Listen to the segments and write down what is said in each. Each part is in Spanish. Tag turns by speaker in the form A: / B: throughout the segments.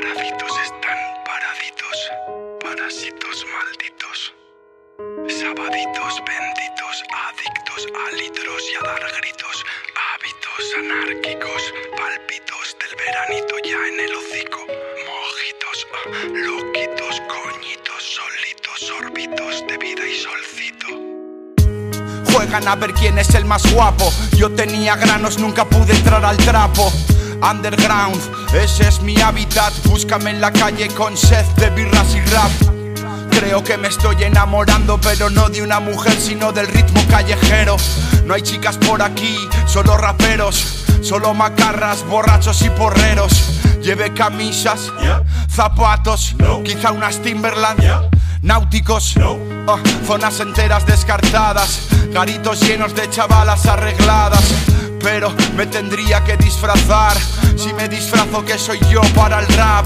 A: Paraditos están paraditos, parásitos malditos. Sabaditos benditos, adictos a litros y a dar gritos. Hábitos anárquicos, palpitos del veranito ya en el hocico. Mojitos, ah, loquitos, coñitos, solitos, sorbitos de vida y solcito.
B: Juegan a ver quién es el más guapo. Yo tenía granos, nunca pude entrar al trapo. Underground, ese es mi hábitat. Búscame en la calle con sed de birras y rap. Creo que me estoy enamorando, pero no de una mujer, sino del ritmo callejero. No hay chicas por aquí, solo raperos, solo macarras, borrachos y porreros. Llevé camisas, zapatos, quizá unas Timberland, náuticos, ah, zonas enteras descartadas, garitos llenos de chavalas arregladas. Pero me tendría que disfrazar Si me disfrazo que soy yo para el rap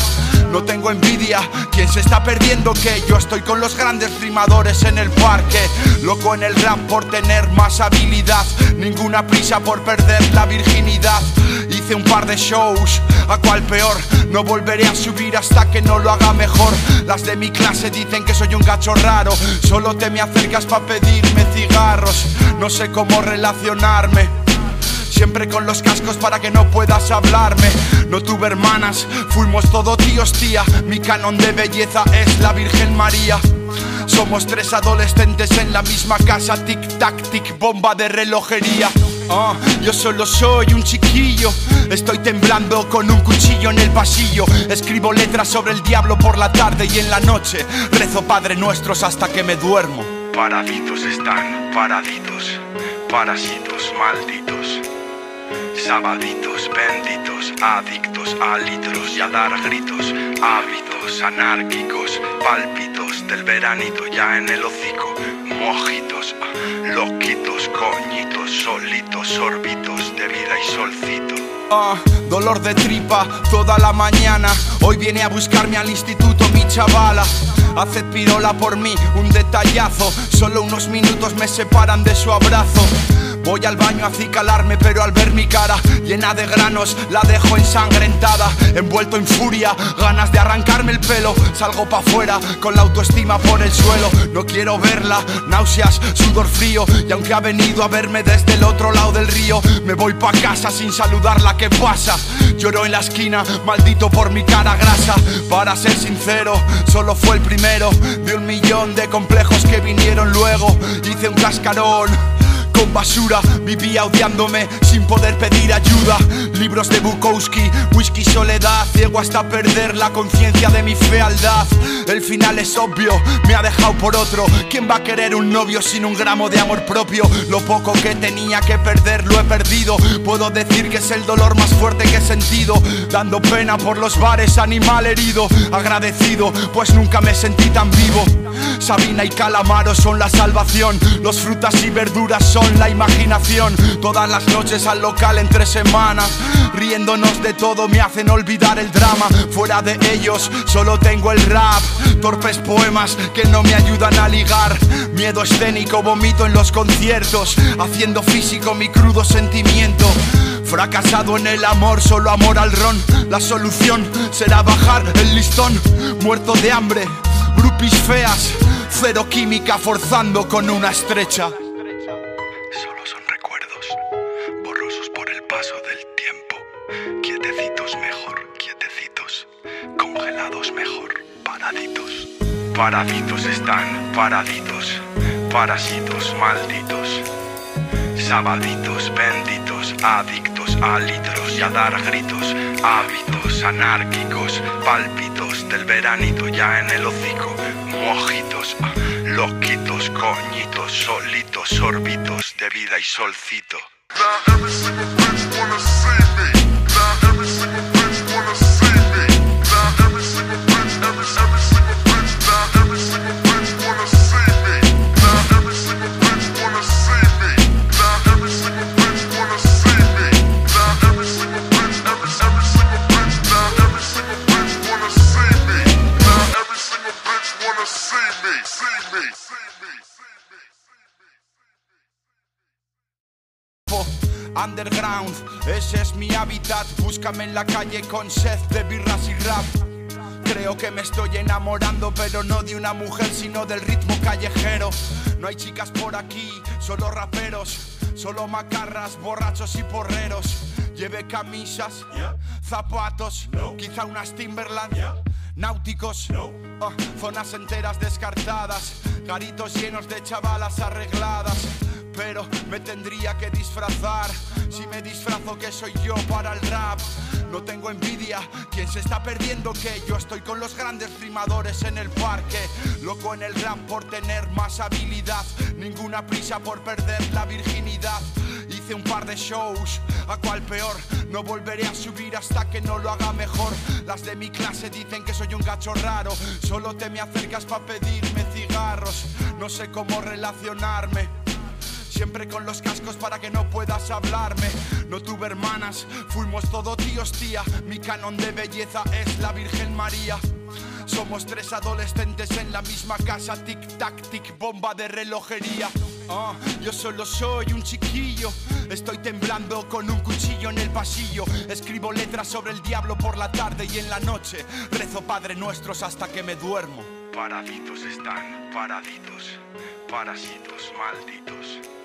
B: No tengo envidia. Quien se está perdiendo que yo estoy con los grandes rimadores en el parque. Loco en el rap por tener más habilidad. Ninguna prisa por perder la virginidad. Hice un par de shows, a cual peor No volveré a subir hasta que no lo haga mejor. Las de mi clase dicen que soy un gacho raro. Solo te me acercas para pedirme cigarros. No sé cómo relacionarme Siempre con los cascos para que no puedas hablarme. No tuve hermanas, fuimos todo tíos, tía. Mi canon de belleza es la Virgen María. Somos tres adolescentes en la misma casa, tic tac tic, bomba de relojería. Ah, yo solo soy un chiquillo, estoy temblando con un cuchillo en el pasillo. Escribo letras sobre el diablo por la tarde y en la noche rezo Padre Nuestros hasta que me duermo.
A: Paraditos están, paraditos, parásitos malditos. Sabaditos benditos, adictos a litros y a dar gritos. Hábitos anárquicos, pálpitos del veranito ya en el hocico. Mojitos, loquitos, coñitos, solitos, sorbitos de vida y solcito.
B: Ah, dolor de tripa toda la mañana. Hoy viene a buscarme al instituto mi chavala. Hace pirola por mí, un detallazo. Solo unos minutos me separan de su abrazo. Voy al baño a acicalarme, pero al ver mi cara llena de granos, la dejo ensangrentada, envuelto en furia, ganas de arrancarme el pelo. Salgo pa' afuera con la autoestima por el suelo. No quiero verla, náuseas, sudor frío. Y aunque ha venido a verme desde el otro lado del río, me voy pa' casa sin saludarla. ¿Qué pasa? Lloro en la esquina, maldito por mi cara grasa. Para ser sincero, solo fue el primero de un millón de complejos que vinieron luego. Hice un cascarón con basura Vivía odiándome sin poder pedir ayuda. Libros de Bukowski, whisky soledad Ciego hasta perder la conciencia de mi fealdad. El final es obvio, me ha dejado por otro. ¿Quién va a querer un novio sin un gramo de amor propio? Lo poco que tenía que perder lo he perdido. Puedo decir que es el dolor más fuerte que he sentido. Dando pena por los bares, animal herido. Agradecido, pues nunca me sentí tan vivo. Sabina y Calamaro son la salvación. Los frutas y verduras son la imaginación. Todas las noches al local entre semanas, riéndonos de todo me hacen olvidar el drama. Fuera de ellos solo tengo el rap, torpes poemas que no me ayudan a ligar. Miedo escénico, vomito en los conciertos, haciendo físico mi crudo sentimiento. Fracasado en el amor, solo amor al ron. La solución será bajar el listón, muerto de hambre, grupis feas, cero química forzando con una estrecha.
A: Paraditos. Están, paraditos. Parásitos malditos. Sabaditos benditos, adictos a litros y a dar gritos. Hábitos anárquicos, pálpitos del veranito ya en el hocico. Mojitos, loquitos, coñitos, solitos, sorbitos de vida y solcito.
B: Underground, ese es mi hábitat. Búscame en la calle con sed de birras y rap. Creo que me estoy enamorando, pero no de una mujer, sino del ritmo callejero. No hay chicas por aquí, solo raperos, solo macarras, borrachos y porreros. Lleve camisas, zapatos, quizá unas Timberland, náuticos, ah, zonas enteras descartadas, garitos llenos de chavalas arregladas. Pero me tendría que disfrazar si me disfrazo que soy yo para el rap. No tengo envidia, quien se está perdiendo que yo estoy con los grandes rimadores en el parque. Loco en el rap por tener más habilidad, ninguna prisa por perder la virginidad. Hice un par de shows, a cual peor. No volveré a subir hasta que no lo haga mejor. Las de mi clase dicen que soy un gacho raro. Solo te me acercas para pedirme cigarros. No sé cómo relacionarme. Siempre con los cascos para que no puedas hablarme. No tuve hermanas, fuimos todo tíos, tía. Mi canon de belleza es la Virgen María. Somos tres adolescentes en la misma casa, tic tac tic, bomba de relojería. Ah, yo solo soy un chiquillo, estoy temblando con un cuchillo en el pasillo. Escribo letras sobre el diablo por la tarde y en la noche rezo Padre Nuestros hasta que me duermo.
A: Paraditos están, paraditos, parásitos malditos.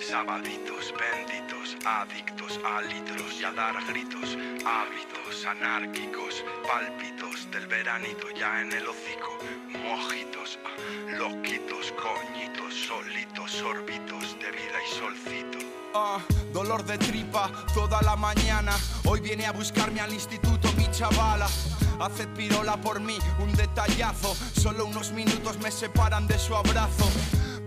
A: Sabaditos benditos, adictos a litros y a dar gritos, hábitos anárquicos, pálpitos del veranito ya en el hocico, mojitos, ah, loquitos, coñitos, solitos, sorbitos de vida y solcito.
B: Ah, dolor de tripa toda la mañana. Hoy viene a buscarme al instituto mi chavala. Hace pirola por mí, un detallazo. Solo unos minutos me separan de su abrazo.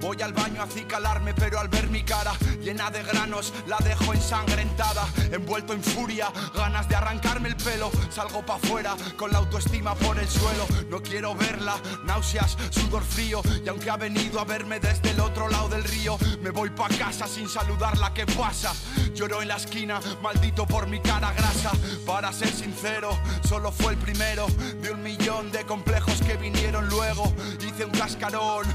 B: Voy al baño a acicalarme, pero al ver mi cara llena de granos, la dejo ensangrentada, envuelto en furia, ganas de arrancarme el pelo. Salgo pa' afuera con la autoestima por el suelo. No quiero verla, náuseas, sudor frío. Y aunque ha venido a verme desde el otro lado del río, me voy pa' casa sin saludarla. ¿Qué pasa? Lloro en la esquina, maldito por mi cara grasa. Para ser sincero, solo fue el primero de un millón de complejos que vinieron luego. Hice un cascarón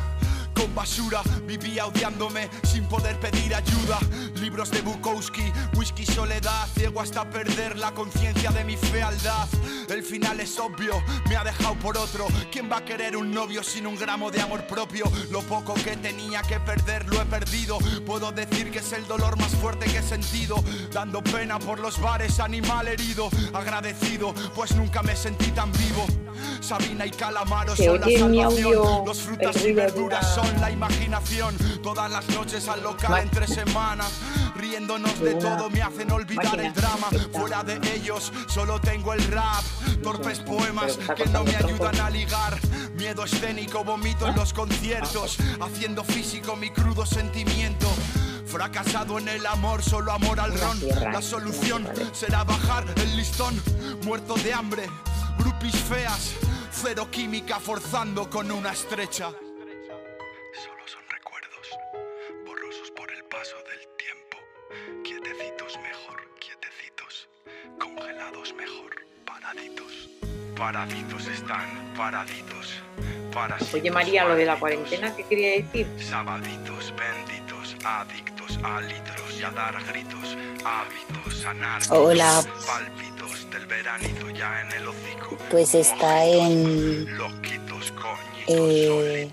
B: con basura. Vivía odiándome sin poder pedir ayuda. Libros de Bukowski, whisky, soledad. Ciego hasta perder la conciencia de mi fealdad. El final es obvio, me ha dejado por otro. ¿Quién va a querer un novio sin un gramo de amor propio? Lo poco que tenía que perder lo he perdido. Puedo decir que es el dolor más fuerte que he sentido. Dando pena por los bares, animal herido. Agradecido, pues nunca me sentí tan vivo. Sabina y Calamaro son la salvación. Los frutas y verduras
C: una-
B: son la imaginación. Todas las noches al local entre semanas. Riéndonos de todo me hacen olvidar el drama. Fuera de ellos solo tengo el rap. Torpes poemas que no me ayudan a ligar. Miedo escénico, vomito en los conciertos. Haciendo físico mi crudo sentimiento. Fracasado en el amor, solo amor al ron. La solución será bajar el listón. Muerto de hambre, grupis feas. Cero química forzando con una estrecha.
A: Solo son recuerdos, borrosos por el paso del tiempo. Quietecitos mejor, quietecitos. Congelados mejor, paraditos. Paraditos están, paraditos. Parásitos
C: Oye María, lo de la cuarentena, ¿qué quería decir?
A: Sabaditos benditos, adictos a litros y a dar gritos, hábitos anárquicos,
D: Hola.
A: pálpitos del veranito ya en el hocico.
D: Pues está en,
A: Loquitos, coñitos,
D: Eh,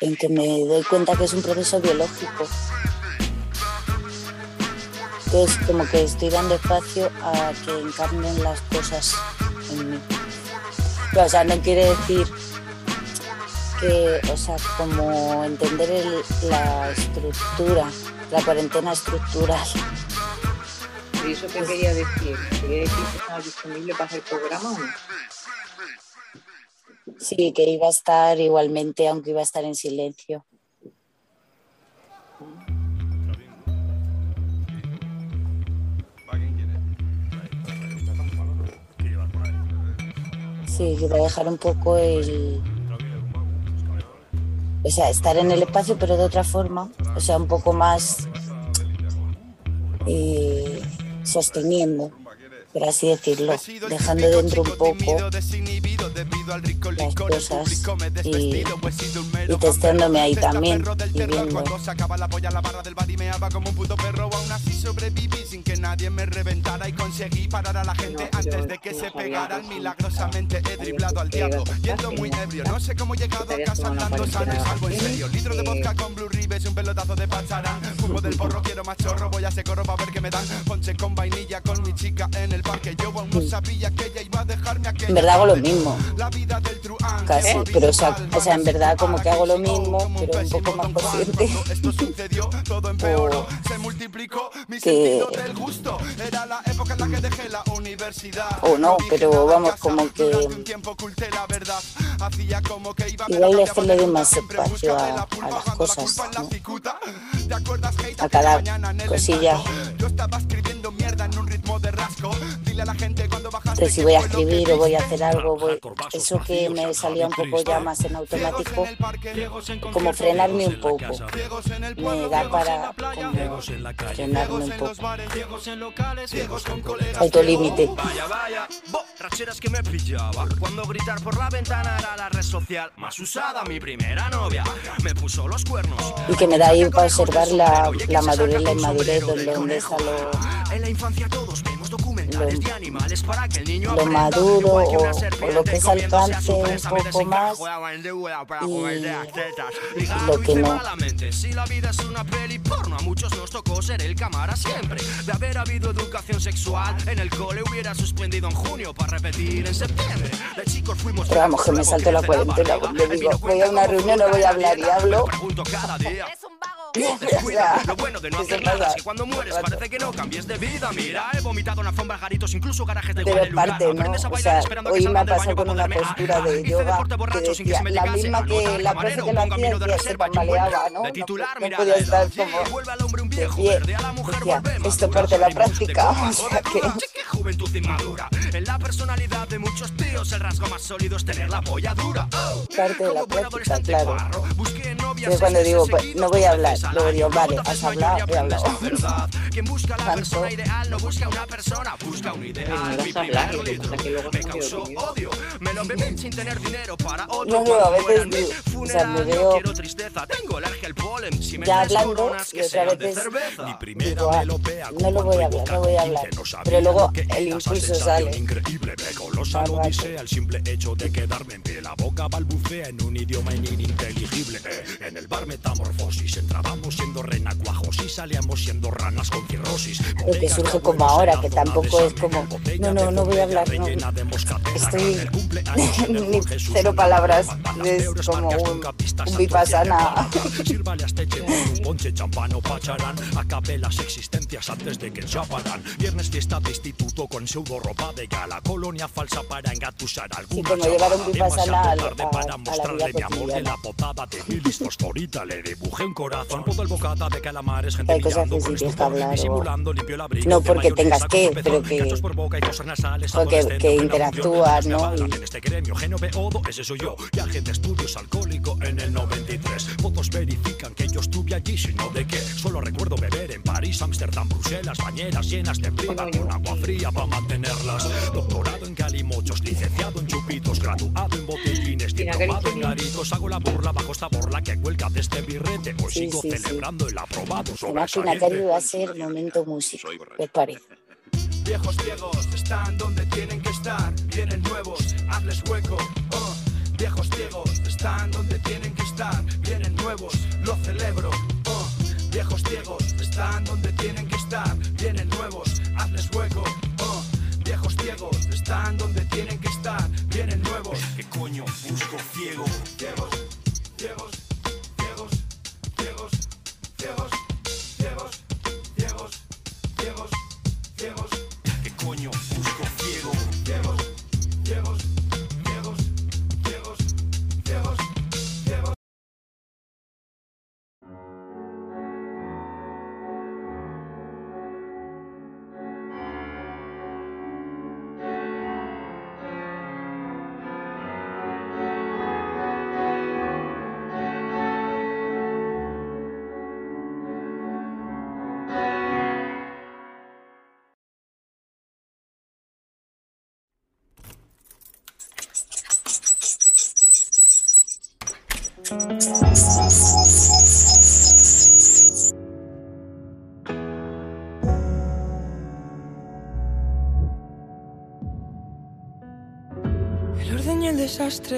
D: en que me doy cuenta que es un proceso biológico. Entonces, como que estoy dando espacio a que encarnen las cosas en mí. O sea, no quiere decir que, o sea, como entender el- la estructura, la cuarentena estructural.
C: ¿Y eso qué quería decir? ¿Quería decir que estaba disponible para hacer programa?
D: Sí, que iba a estar igualmente, aunque iba a estar en silencio. Sí, que va a dejar un poco el... O sea, estar en el espacio, pero de otra forma. O sea, un poco más eh, sosteniendo por así decirlo, dejando dentro un poco las cosas y, y testándome ahí también y viendo.
B: antes de que se pegaran milagrosamente he driblado al diablo yendo muy ebrio. No sé cómo he llegado a casa andando sano salvo en serio. Litro de vodka con blue ribes un pelotazo de pachara fumo del porro quiero más chorro voy a ese corro para ver que me dan. Ponche con vainilla con mi chica en el parque Yo aún no sabía que ella iba a dejarme aquella
D: En verdad hago lo mismo, casi, pero o sea, o sea, en verdad como que hago lo mismo, pero un poco más consciente.
B: Esto sucedió, todo empeoró, se multiplicó mi
D: Que-
B: sentido del gusto. Era la época en la que dejé la universidad.
D: O no,
B: dije
D: pero vamos, como que- Igual hacerle
B: de
D: más espacio a- las cosas, ¿no?
B: cicuta. ¿Te acuerdas, Keita,
D: A cada cosilla.
B: ensayo? Yo estaba escribiendo mierda en un ritmo de
D: Entonces si voy a
B: que
D: escribir o voy a hacer algo, voy, eso que me salía un poco ya más en automático, como frenarme un poco, me da para como frenarme un poco, autolímite.
E: Vaya, vaya, borracheras que me pillaba. Cuando gritar por la ventana era la red social Más usada, mi primera novia. Me puso los cuernos.
D: Y que me da ahí para observar la, la madurez, la inmadurez, donde, donde está lo,
E: En la infancia todos vemos
D: lo, maduro o, lo que es alcance un poco más y lo que no.
E: De suspendido en junio para repetir en septiembre.
D: Vamos, que me salto la a una reunión, no voy a hablar. O
E: lo bueno de no
D: ¿qué
E: hacer nada es que cuando mueres parece que no cambies de vida. Mira, he vomitado en alfombras, garitos, incluso garajes de
D: Pero
E: Guadalupe.
D: parte, ¿no?
E: Aprendes a
D: O
E: bailar
D: sea,
E: esperando que
D: hoy me
E: salgan
D: ha
E: del
D: pasado
E: baño
D: con
E: para
D: una
E: poderme
D: postura
E: arar.
D: de
E: Hice
D: yoga
E: deporte
D: que
E: borracho sin que se me
D: la
E: llegase
D: misma
E: a
D: que la profe que lo hacía
E: de reserva
D: tambaleaba. ¿no?
E: De
D: No,
E: titular,
D: no
E: mira la
D: estar como
E: Vuelve al hombre un
D: de
E: viejo verde, a la mujer volvemos.
D: esto parte de la práctica, o sea que...
E: Qué juventud inmadura. En la personalidad de muchos tíos, el rasgo más sólido es tener la polla dura.
D: Parte de la práctica, claro.
E: busqué
D: yo cuando digo, pues, no voy a hablar, luego digo, vale, has hablado, he hablado.
E: Quien busca no busca
C: a
D: veces o sea, me
E: no
D: veo
E: quiero tristeza, tengo alergia al polen. Si me
D: ya hablando y
E: que
D: otras
E: sean de
D: veces
E: cerveza.
D: digo, ah, no lo voy a hablar, no voy a hablar. Pero luego el impulso sale.
F: Increíble, golosa
D: Barbaco.
F: odisea, el simple hecho de quedarme en pie. La boca balbucea en un idioma ininteligible. Eh, en el bar metamorfosis, entrábamos siendo renacuajos y salíamos siendo ranas con cirrosis.
D: Lo que surge como ahora, que tampoco es como, no, no, no voy a hablar, no. Estoy ni cero palabras, es como un, un vipassana.
F: Sírvale a este che con un ponche champán o pacharán. Acabe las existencias antes de que chaparán. Viernes fiesta de instituto con pseudo ropa de gala. Colonia falsa para engatusar
D: como llevar un vipassana
F: tarde
D: a-
F: para
D: la
F: mostrarle
D: vida
F: mi amor de
D: cotidiana.
F: la botada de bilis fosforita. Le dibujé un corazón, todo el bocata de calamares. Gente
D: Hay cosas
F: mirando
D: que
F: con
D: sí tienes que
F: estupor.
D: hablar, o-
F: Disimulando, limpio el abrigo
D: No porque tengas que, pero que- que- que interactúas, ¿no?
F: me
D: Y-
F: en este gremio GNBO, ese soy yo. Y agente estudios en el 93. Fotos verifican que yo estuve allí, sino de qué. Solo recuerdo beber en París, Ámsterdam, Bruselas, bañeras llenas de pliga con agua fría para mantenerlas. Doctorado en calimochos, licenciado en chupitos, graduado en botellines, diplomado en garitos. Hago la burla bajo esta borla que cuelga de este birrete. Hoy
D: Sí,
F: sigo
D: sí, sí.
F: celebrando el aprobado
D: Imagina que
F: sobresaliente.
D: va a ser momento música, ¿qué os parece?
B: Viejos ciegos están donde tienen que estar. Vienen nuevos, hazles hueco. oh. Viejos ciegos están donde
G: pensando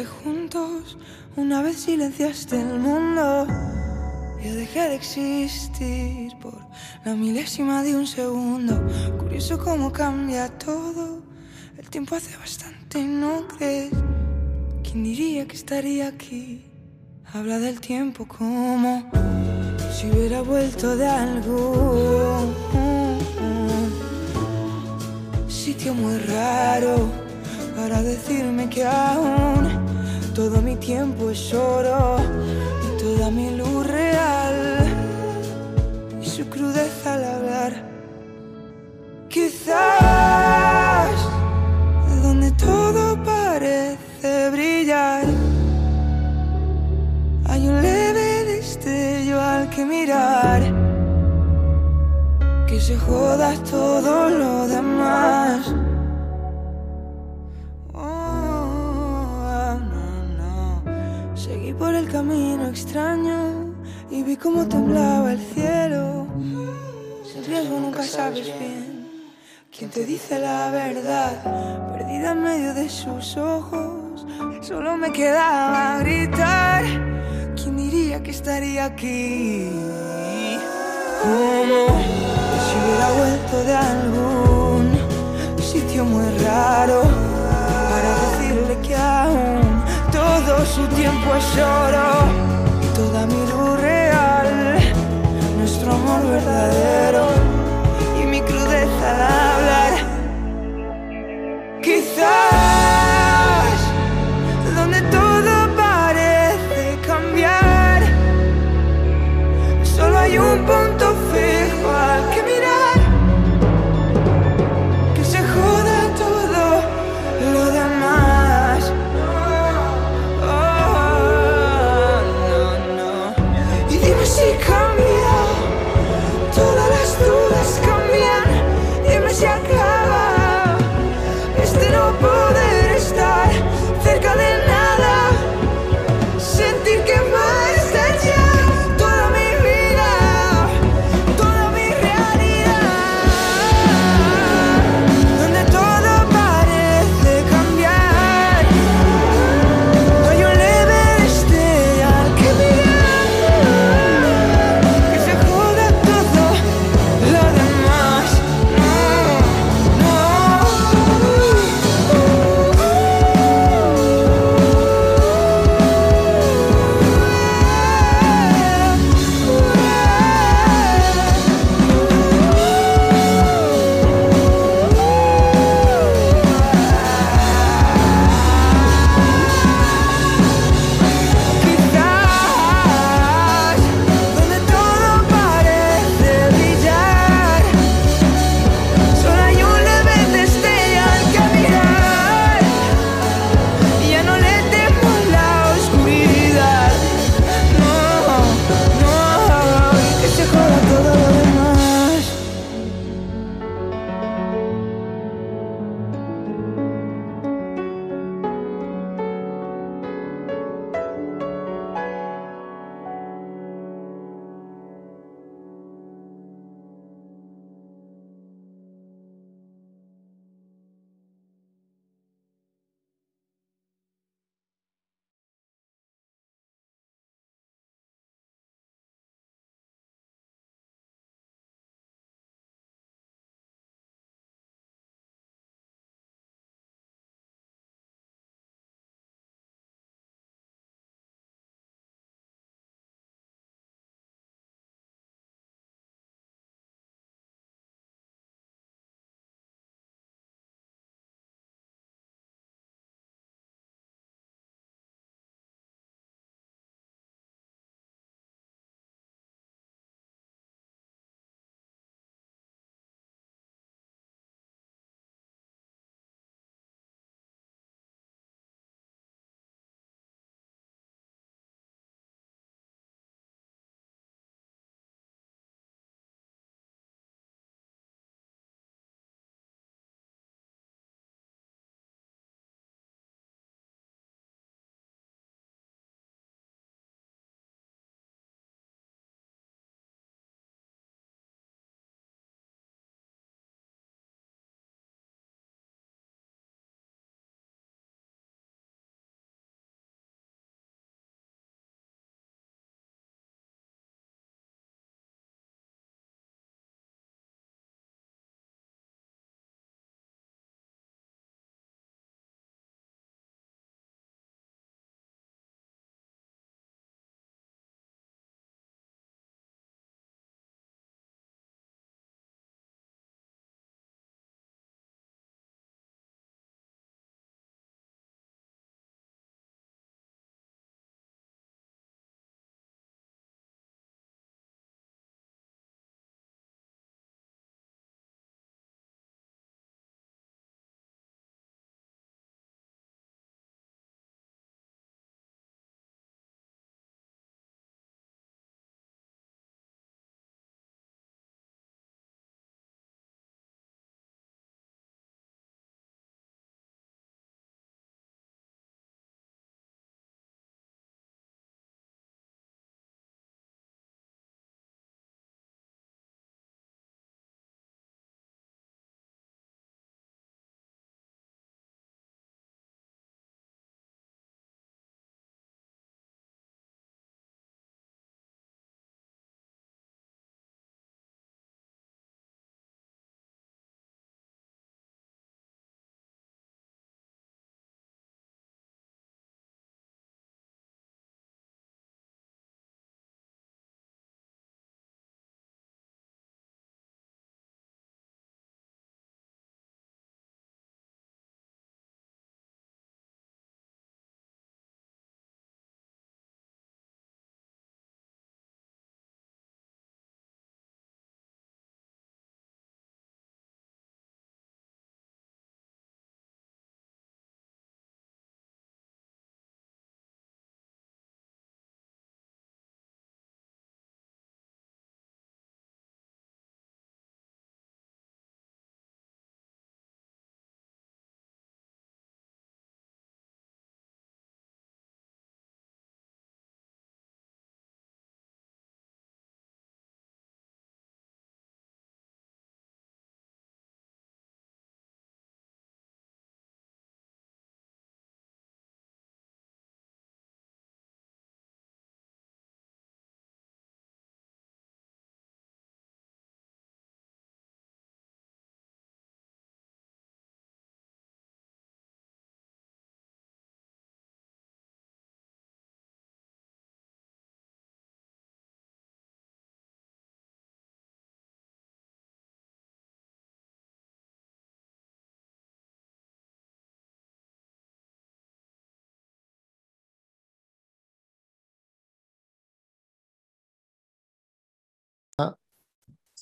G: juntos, una vez silenciaste el mundo. Yo dejé de existir por la milésima de un segundo. Curioso cómo cambia todo. El tiempo hace bastante, ¿no crees? ¿Quién diría que estaría aquí? Habla del tiempo como si hubiera vuelto de algo. Sitio muy raro para decirme que aún todo mi tiempo es oro y toda mi luz real y su crudeza al hablar. Quizás donde todo parece brillar hay un leve destello al que mirar. Que se joda todo lo demás. Camino extraño y vi cómo temblaba el cielo. Sin riesgo nunca sabes bien quién te dice la verdad. Perdida en medio de sus ojos, solo me quedaba gritar. ¿Quién diría que estaría aquí? Como si hubiera vuelto de algún sitio muy raro para decirle que aún su tiempo es oro toda mi luz real, nuestro amor verdadero y mi crudeza al hablar. Quizás donde todo parece cambiar, solo hay un punto fijo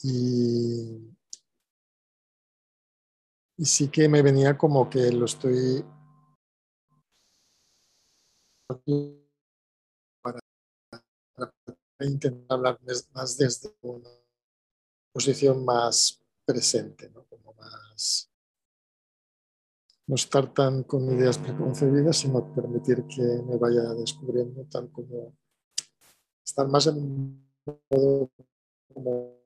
G: Y,
H: sí que me venía como que lo estoy para, intentar hablar más desde una posición más presente, ¿no? Más no estar tan con ideas preconcebidas, sino permitir que me vaya descubriendo tal como estar más en modo como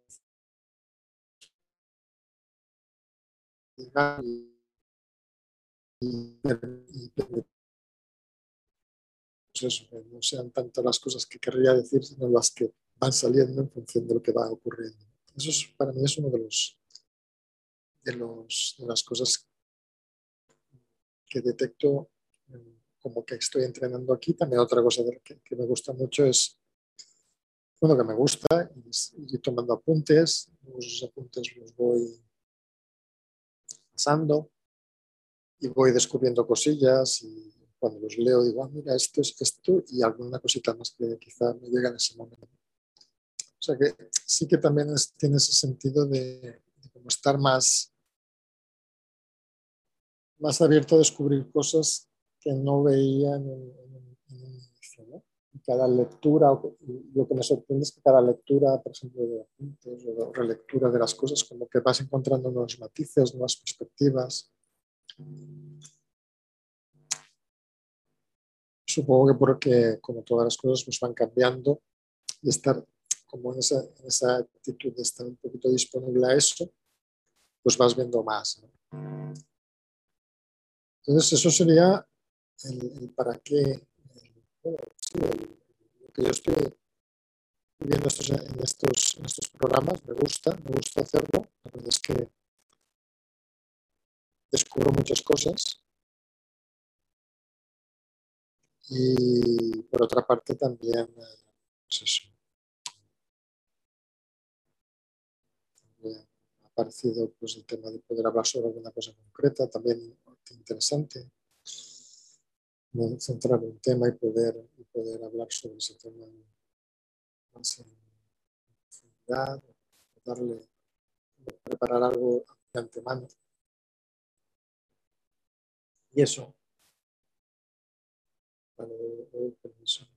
H: y, y, y no sean tanto las cosas que querría decir, sino las que van saliendo en función de lo que va ocurriendo. Eso es, para mí es uno de los de, los, de las cosas que detecto eh, como que estoy entrenando aquí. También otra cosa que, me gusta mucho es, bueno, que me gusta, ir tomando apuntes, esos apuntes los voy y voy descubriendo cosillas y cuando los leo digo, ah, mira, esto es esto y alguna cosita más que quizá me llega en ese momento. O sea que sí que también tiene ese sentido de, estar más, más abierto a descubrir cosas que no veía en un inicio. ¿no? Y cada lectura, lo que me sorprende es que cada lectura, por ejemplo, de apuntes o relectura de las cosas, como que vas encontrando nuevos matices, nuevas perspectivas. Supongo que porque, como todas las cosas, pues van cambiando y estar como en esa, en esa actitud de estar un poquito disponible a eso, pues vas viendo más. ¿no? Entonces, eso sería el, el para qué, lo que yo estoy viendo estos, en, estos, estos programas, me gusta, me gusta hacerlo. La verdad es que descubro muchas cosas. Y por otra parte también, eh, pues eso, me ha parecido pues, el tema de poder hablar sobre alguna cosa concreta, también interesante. Centrar un tema y poder, y poder hablar sobre ese tema más en profundidad, darle, preparar algo de antemano. Y eso. Vale, doy permiso.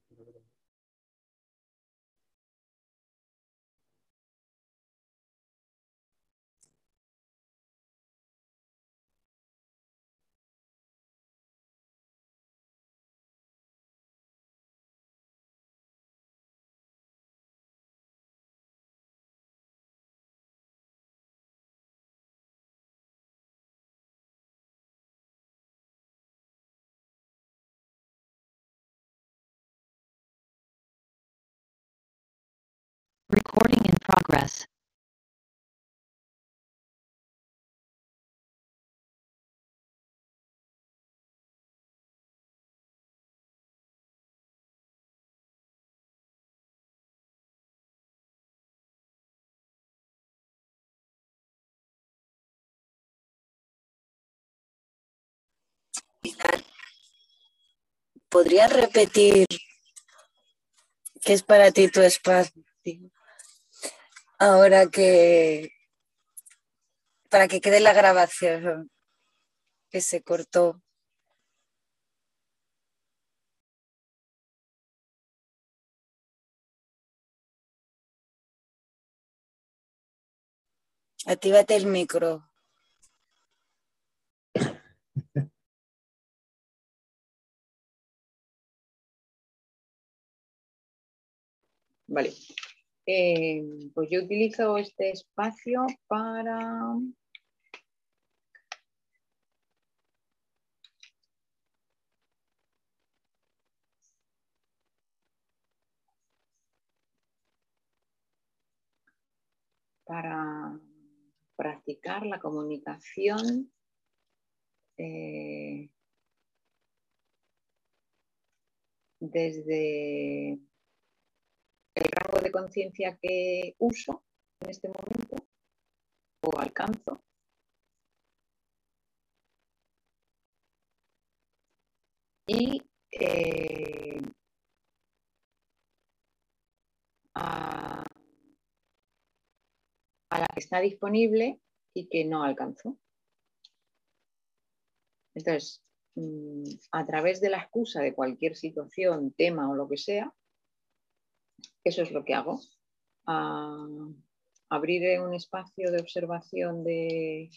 D: Pilar, ¿podrías repetir qué es para ti tu espacio? Ahora que, para que quede la grabación que se cortó. Actívate el micro.
C: Vale. Eh, pues yo utilizo este espacio para practicar la comunicación eh, desde el rango de conciencia que uso en este momento o alcanzo y eh, a, a la que está disponible y que no alcanzó. Entonces, mm, a través de la excusa de cualquier situación, tema o lo que sea, eso es lo que hago. Abrir un espacio de observación de,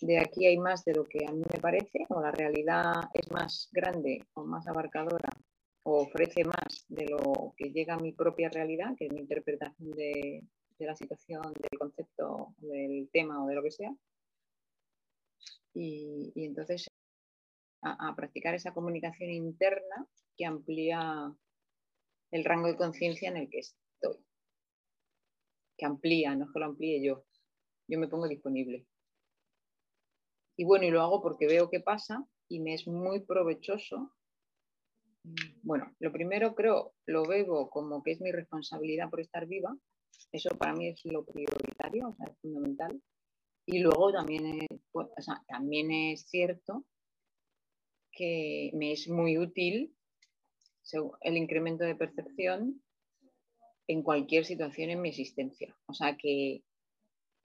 C: de aquí hay más de lo que a mí me parece, o la realidad es más grande o más abarcadora, o ofrece más de lo que llega a mi propia realidad, que es mi interpretación de, de la situación, del concepto, del tema o de lo que sea. Y, y entonces a, practicar esa comunicación interna que amplía el rango de conciencia en el que estoy. Que amplía, no es que lo amplíe yo. Yo me pongo disponible. Y bueno, y lo hago porque veo qué pasa y me es muy provechoso. Bueno, lo primero creo, lo veo como que es mi responsabilidad por estar viva. Eso para mí es lo prioritario, es fundamental. Y luego también también es cierto que me es muy útil el incremento de percepción en cualquier situación en mi existencia. O sea que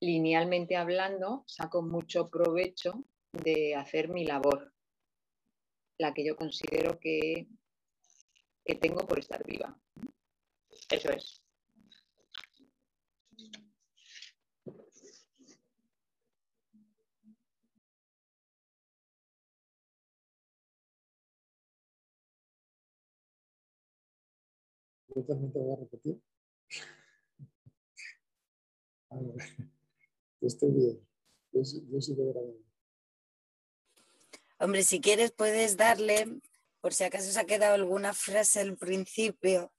C: linealmente hablando, saco mucho provecho de hacer mi labor, la que yo considero que, que tengo por estar viva. Eso es.
H: Yo también te voy a repetir. A ver, yo estoy bien. Yo, yo de verdad.
D: Hombre, si quieres puedes darle, por si acaso se ha quedado alguna frase al principio.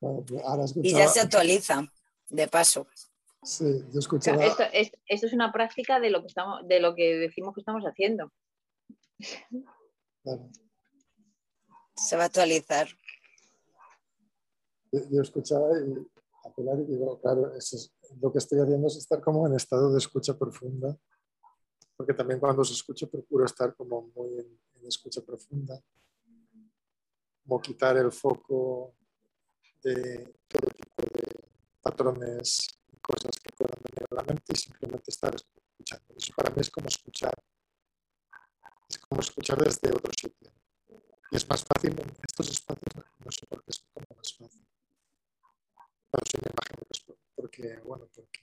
H: Bueno, pues ahora
D: y ya se actualiza, de paso.
H: Sí, yo
C: O sea,
H: escuchaba.
C: esto, es, esto es una práctica de lo que estamos, de lo que decimos que estamos haciendo.
H: Claro,
D: Se va a actualizar.
H: Yo, escuchaba y apelar y digo, claro, eso es- lo que estoy haciendo es estar como en estado de escucha profunda, porque también cuando se escucha procuro estar como muy en, en escucha profunda, como quitar el foco de todo tipo de patrones y cosas que puedan venir a la mente y simplemente estar escuchando. Eso para mí es como escuchar, es como escuchar desde otro sitio. Y es más fácil en estos espacios, no sé por qué es como más fácil. Pero sí me imagino que es por- porque, bueno, porque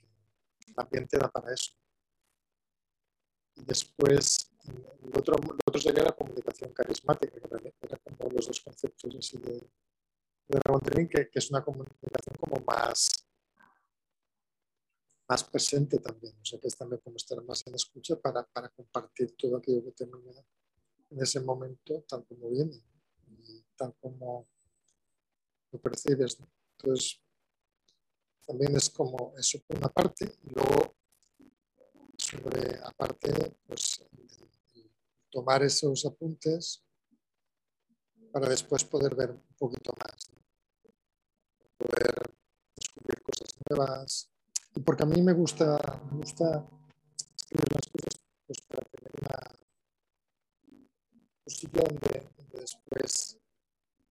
H: el ambiente da para eso. Y después, el otro, lo otro sería la comunicación carismática, que era como los dos conceptos así de, de Ramón que, que es una comunicación como más, más presente también. O sea, que es también como estar más en escucha para, para compartir todo aquello que tengo en ese momento, tal como viene y tal como lo percibes. Entonces, también es como eso por una parte, y luego sobre, aparte, pues tomar esos apuntes para después poder ver un poquito más, poder descubrir cosas nuevas. Y porque a mí me gusta, me gusta escribir las cosas pues, para tener una posición donde, después,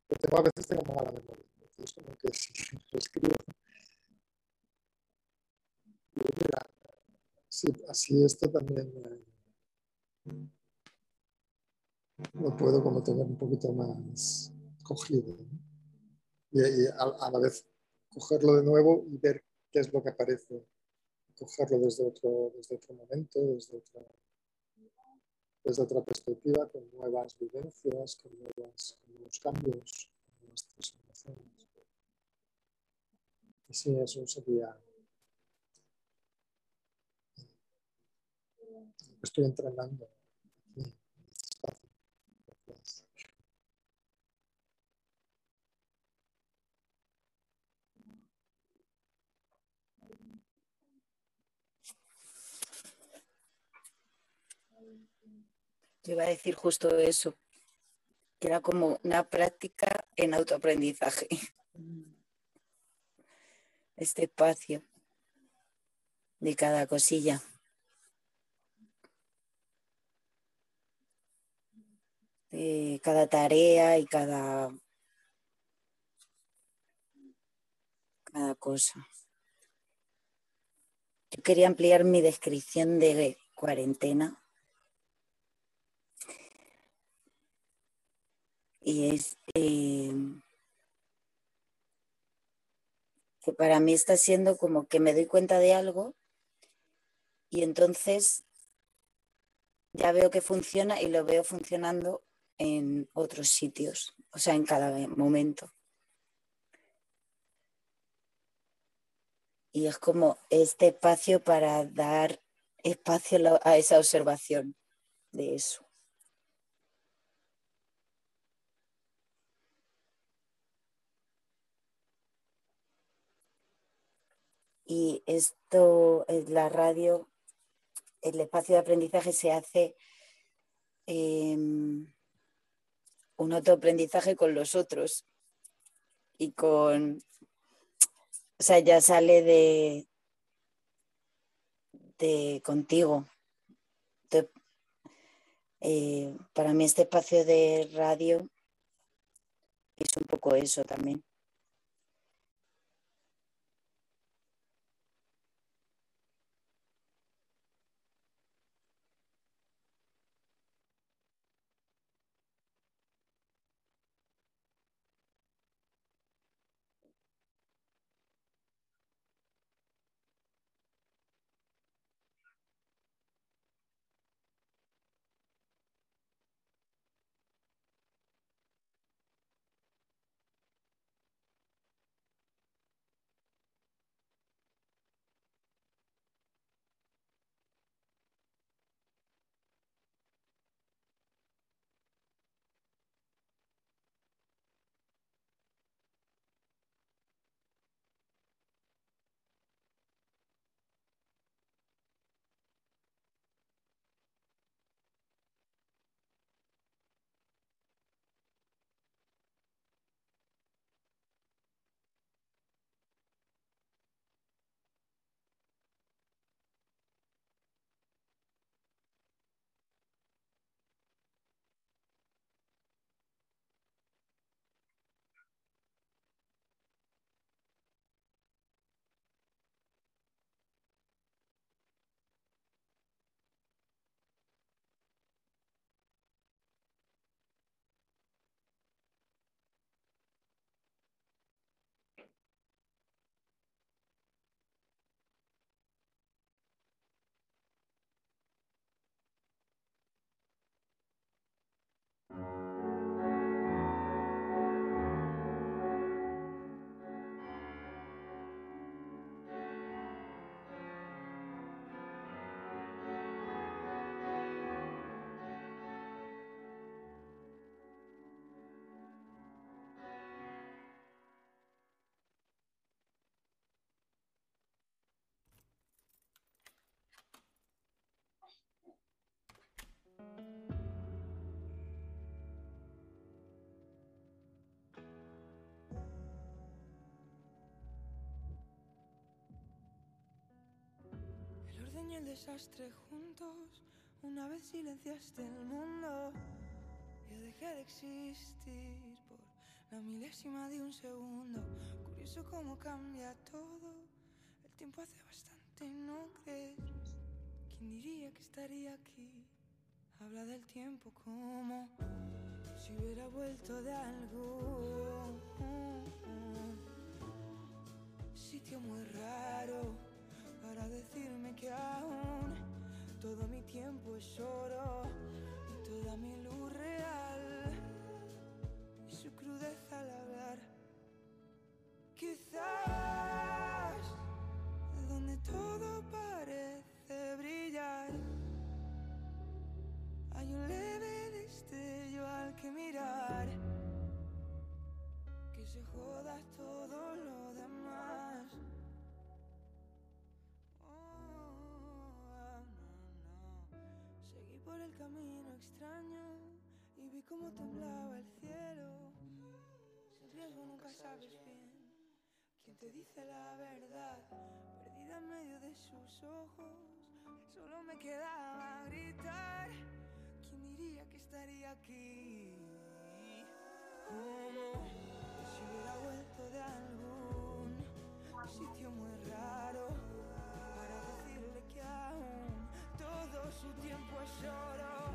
H: a veces tengo mala memoria, entonces como que si lo escribo, sí, así esto también eh, lo puedo como tener un poquito más cogido. Y, a la vez cogerlo de nuevo y ver qué es lo que aparece. Cogerlo desde otro, desde otro momento, desde otra, desde otra perspectiva, con nuevas vivencias, con, nuevas, con nuevos cambios, con nuevas transformaciones. Y sí, eso sería lo que estoy entrenando.
D: Yo iba a decir justo eso, que era como una práctica en autoaprendizaje. Este espacio de cada cosilla. De cada tarea y cada, cada cosa. Yo quería ampliar mi descripción de cuarentena. Y es eh, que para mí está siendo como que me doy cuenta de algo y entonces ya veo que funciona y lo veo funcionando en otros sitios, o sea, en cada momento. Y es como este espacio para dar espacio a esa observación de eso. Y esto, es la radio, el espacio de aprendizaje se hace em, un autoaprendizaje con los otros y con, o sea, ya sale de, de contigo. Entonces, eh, para mí este espacio de radio es un poco eso también.
G: Y el desastre juntos, una vez silenciaste el mundo. Yo dejé de existir por la milésima de un segundo. Curioso cómo cambia todo. El tiempo hace bastante, ¿no crees? ¿Quién diría que estaría aquí? Habla del tiempo como si hubiera vuelto de algo. Sitio muy raro para decirme que aún todo mi tiempo es oro y toda mi cómo temblaba el cielo. Sin riesgo nunca sabes bien quién te dice la verdad. Perdida en medio de sus ojos, solo me quedaba gritar. ¿Quién diría que estaría aquí? Oh, no. Si hubiera vuelto de algún sitio muy raro para decirle que aún todo su tiempo es oro.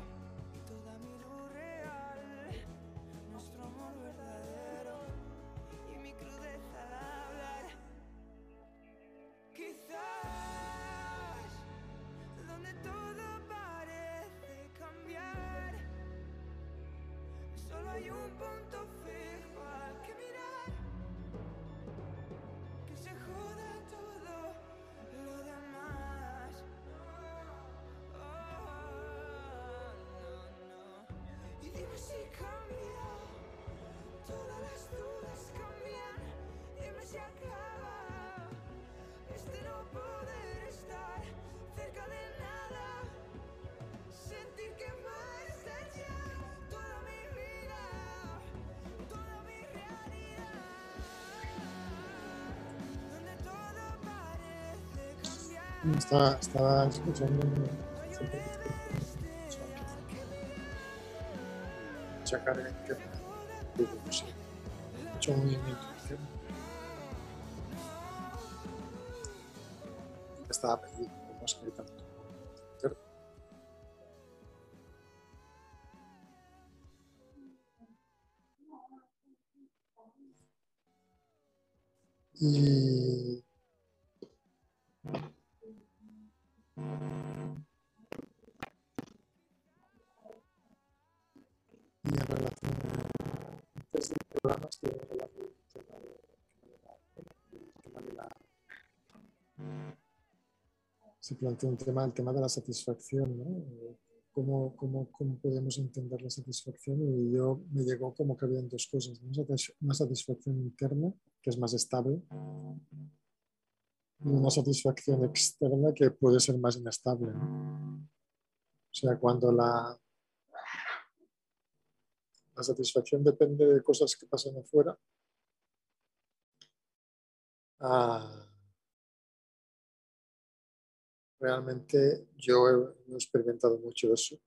H: Estaba, estaba escuchando mucha carga sé, mucho movimiento plantea un tema, el tema de la satisfacción, ¿no? ¿Cómo, cómo, cómo podemos entender la satisfacción? Y yo me llegó como que habían dos cosas, una satisfacción interna, que es más estable, y una satisfacción externa que puede ser más inestable. O sea, cuando la, la satisfacción depende de cosas que pasan afuera, ah, realmente yo he, he experimentado mucho eso.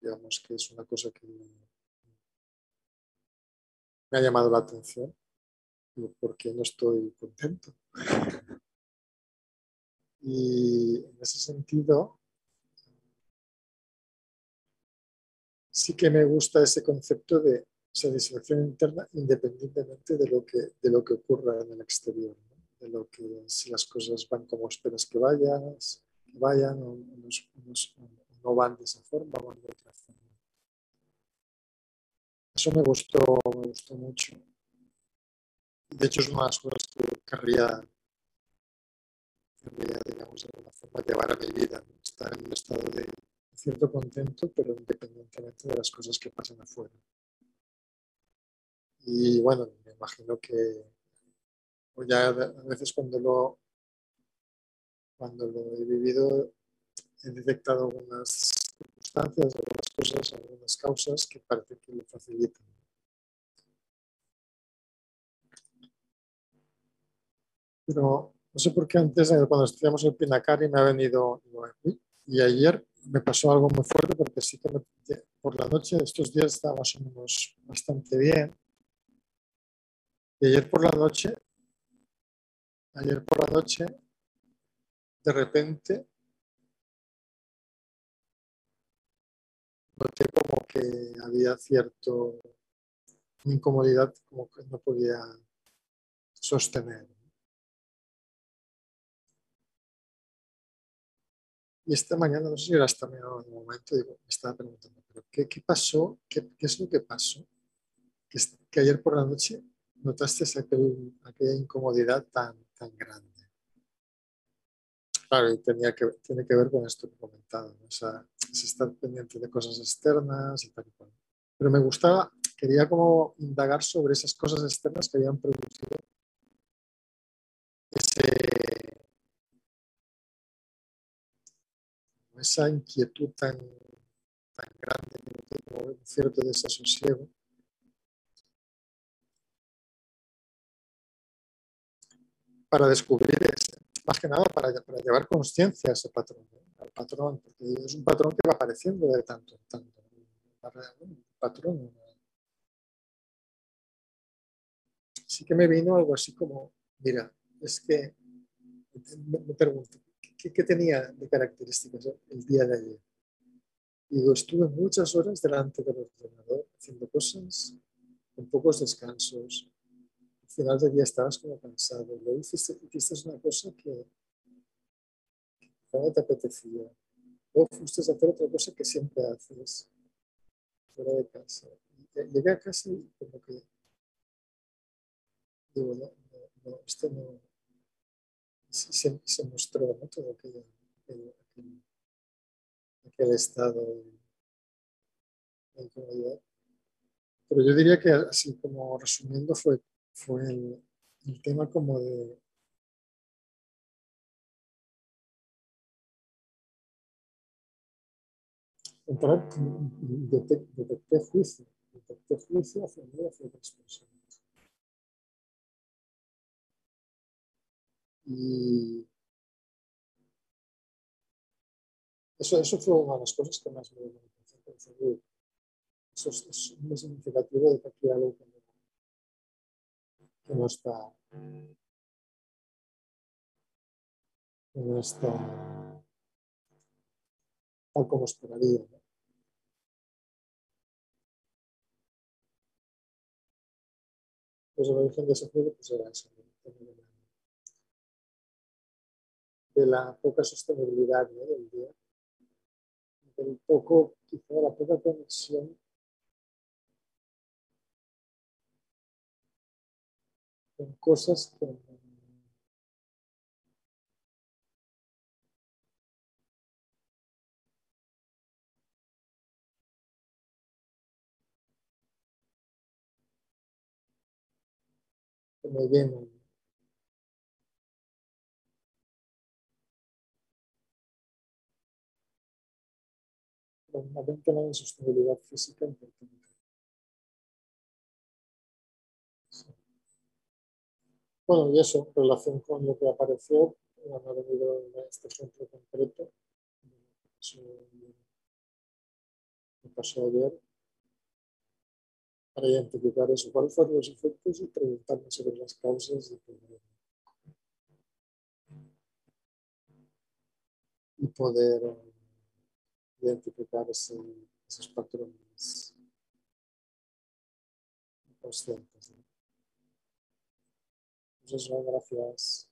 H: Digamos que es una cosa que me ha llamado la atención, porque no estoy contento. Y en ese sentido, sí que me gusta ese concepto de satisfacción interna independientemente de lo que, de lo que ocurra en el exterior. De lo que si las cosas van como esperas que vayan, que vayan o, no van de esa forma van de otra forma. Eso me gustó, me gustó mucho. De hecho, es las cosas que querría, querría digamos, de alguna forma llevar a mi vida, estar en un estado de cierto contento, pero independientemente de las cosas que pasen afuera. Y bueno, me imagino que o ya a veces cuando lo, cuando lo he vivido he detectado algunas circunstancias, algunas cosas, algunas causas que parece que lo facilitan. Pero no sé por qué antes, eh, cuando estudiamos el Pinacari, me ha venido, y ayer me pasó algo muy fuerte porque sí que me- por la noche, estos días estaba bastante bien. Y ayer por la noche, ayer por la noche, de repente noté como que había cierto incomodidad, como que no podía sostener. Y esta mañana, no sé si era esta mañana o en un momento, digo, me estaba preguntando, ¿pero qué, qué pasó? ¿Qué, es lo que pasó? Que, que ayer por la noche notaste aquel- aquella incomodidad tan, tan grande. Claro, y tenía que, tiene que ver con esto que comentaba, ¿no? o pendiente de cosas externas y tal y cual. Pero me gustaba, quería como indagar sobre esas cosas externas que habían producido esa inquietud tan, tan grande, un cierto desasosiego. Para descubrir, más que nada para, para llevar conciencia a ese patrón, ¿no? al patrón, porque es un patrón que va apareciendo de tanto en tanto. patrón. Sí que me vino algo así como, mira, es que me, pregunto, ¿qué, qué tenía de características el día de ayer? Digo, estuve muchas horas delante del ordenador haciendo cosas con pocos descansos. Al final del día estabas como cansado. Luego hiciste, hiciste una cosa que, no te apetecía. Luego fuiste a hacer otra cosa que siempre haces. fuera de casa. Llegué a casa y como que digo, no, no, no, no se, se- mostró ¿no? todo aquel, aquel- estado de incomodidad. Pero yo diría que así como resumiendo fue, fue el, el tema como de entrar, detec- detecté juicio, detecté juicio hacia mí hacia otras personas. Y eso, eso fue una de las cosas que más me llamó la atención. Pensé, "Uy, Eso es, es muy significativo de que aquí hay algo que está que no está tal como esperaría. ¿no? Pues el origen de juego pues era eso, de la, de la poca sostenibilidad ¿no? del día, del poco, quizá de la poca conexión con cosas que me llenan. Realmente no hay sostenibilidad física. Bueno, y eso, en relación con lo que apareció, no ha venido en este ejemplo concreto, me pasó ayer, para identificar eso, cuáles fueron los efectos y preguntarme sobre las causas poder, y poder eh, identificar ese- esos patrones conscientes. ¿No? Pues eso,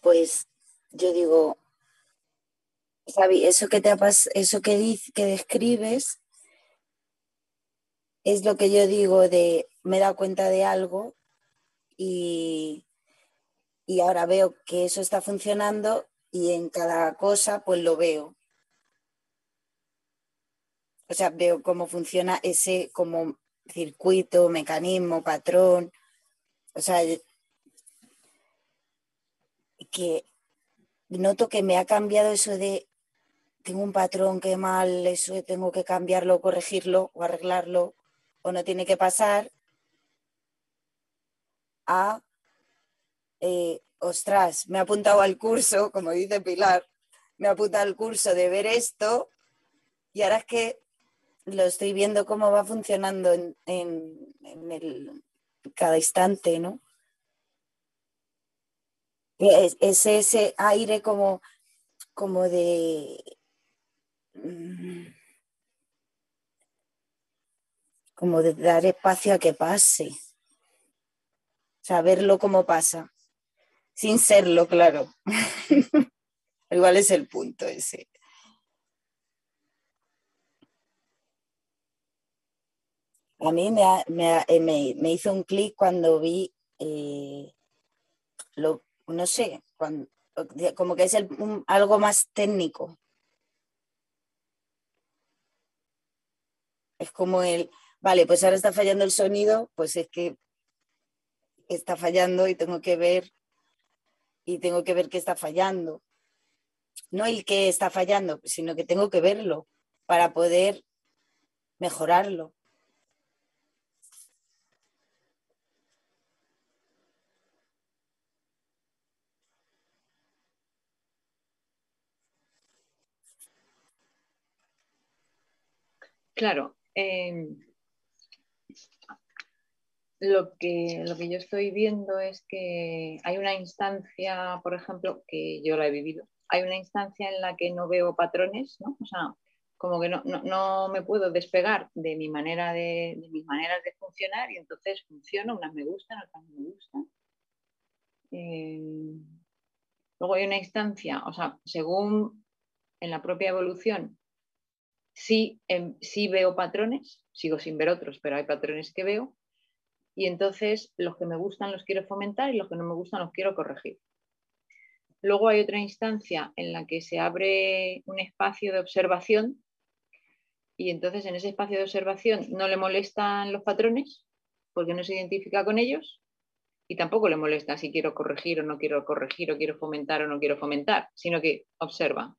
D: Pues yo digo, eso que te eso que dices, que describes, es lo que yo digo de me he dado cuenta de algo y, y ahora veo que eso está funcionando y en cada cosa pues lo veo. O sea, veo cómo funciona ese como circuito, mecanismo, patrón. O sea, que noto que me ha cambiado eso de tengo un patrón que mal, eso tengo que cambiarlo, corregirlo o arreglarlo o no tiene que pasar a eh, ostras, me he apuntado al curso, como dice Pilar, me he apuntado al curso de ver esto y ahora es que lo estoy viendo cómo va funcionando en, en- en el, cada instante, ¿no? Es, es ese aire como, como de... mm, como de dar espacio a que pase. Saberlo como pasa, sin serlo, claro. Igual es el punto ese. A mí me, me eh, me- me hizo un clic cuando vi, eh, lo, no sé, cuando- como que es algo más técnico. Es como el, vale, pues ahora está fallando el sonido, pues es que está fallando y tengo que ver y tengo que ver qué está fallando. No el que está fallando, sino que tengo que verlo para poder mejorarlo.
C: Claro, eh, lo que, lo que yo estoy viendo es que hay una instancia, por ejemplo, que yo la he vivido, hay una instancia en la que no veo patrones, ¿no? O sea, como que no, no- no me puedo despegar de mi manera de, de mis maneras de funcionar y entonces funciono, unas me gustan, otras no me gustan. Eh, luego hay una instancia, o sea, según en la propia evolución, sí, em, sí veo patrones, sigo sin ver otros, pero hay patrones que veo, y entonces los que me gustan los quiero fomentar y los que no me gustan los quiero corregir. Luego hay otra instancia en la que se abre un espacio de observación y entonces en ese espacio de observación no le molestan los patrones porque no se identifica con ellos y tampoco le molesta si quiero corregir o no quiero corregir o quiero fomentar o no quiero fomentar, sino que observa.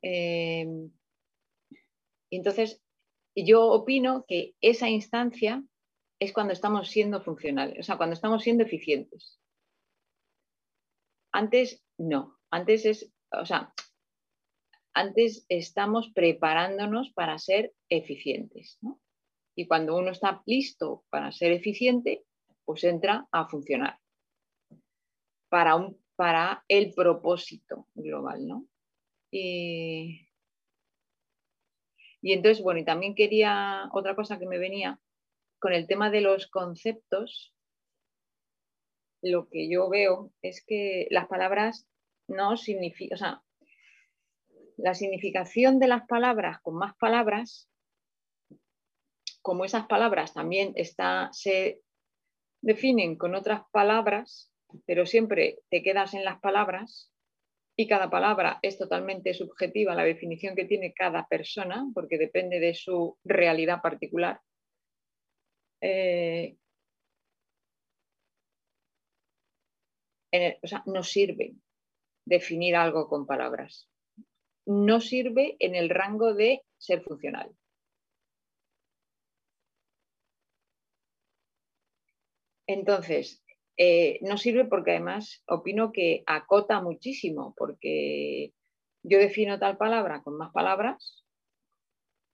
C: Eh, entonces, yo opino que esa instancia es cuando estamos siendo funcionales, o sea, cuando estamos siendo eficientes. Antes no, antes es, o sea, antes estamos preparándonos para ser eficientes. ¿no? Y cuando uno está listo para ser eficiente, pues entra a funcionar para, un, para el propósito global. ¿no? Y entonces, bueno, y también quería, otra cosa que me venía con el tema de los conceptos, lo que yo veo es que las palabras no significan, o sea, la significación de las palabras con más palabras, como esas palabras también está, se definen con otras palabras, pero siempre te quedas en las palabras y cada palabra es totalmente subjetiva, la definición que tiene cada persona, porque depende de su realidad particular. Eh, el- o sea, no sirve definir algo con palabras. No sirve en el rango de ser funcional. Entonces, eh, no sirve porque además opino que acota muchísimo, porque yo defino tal palabra con más palabras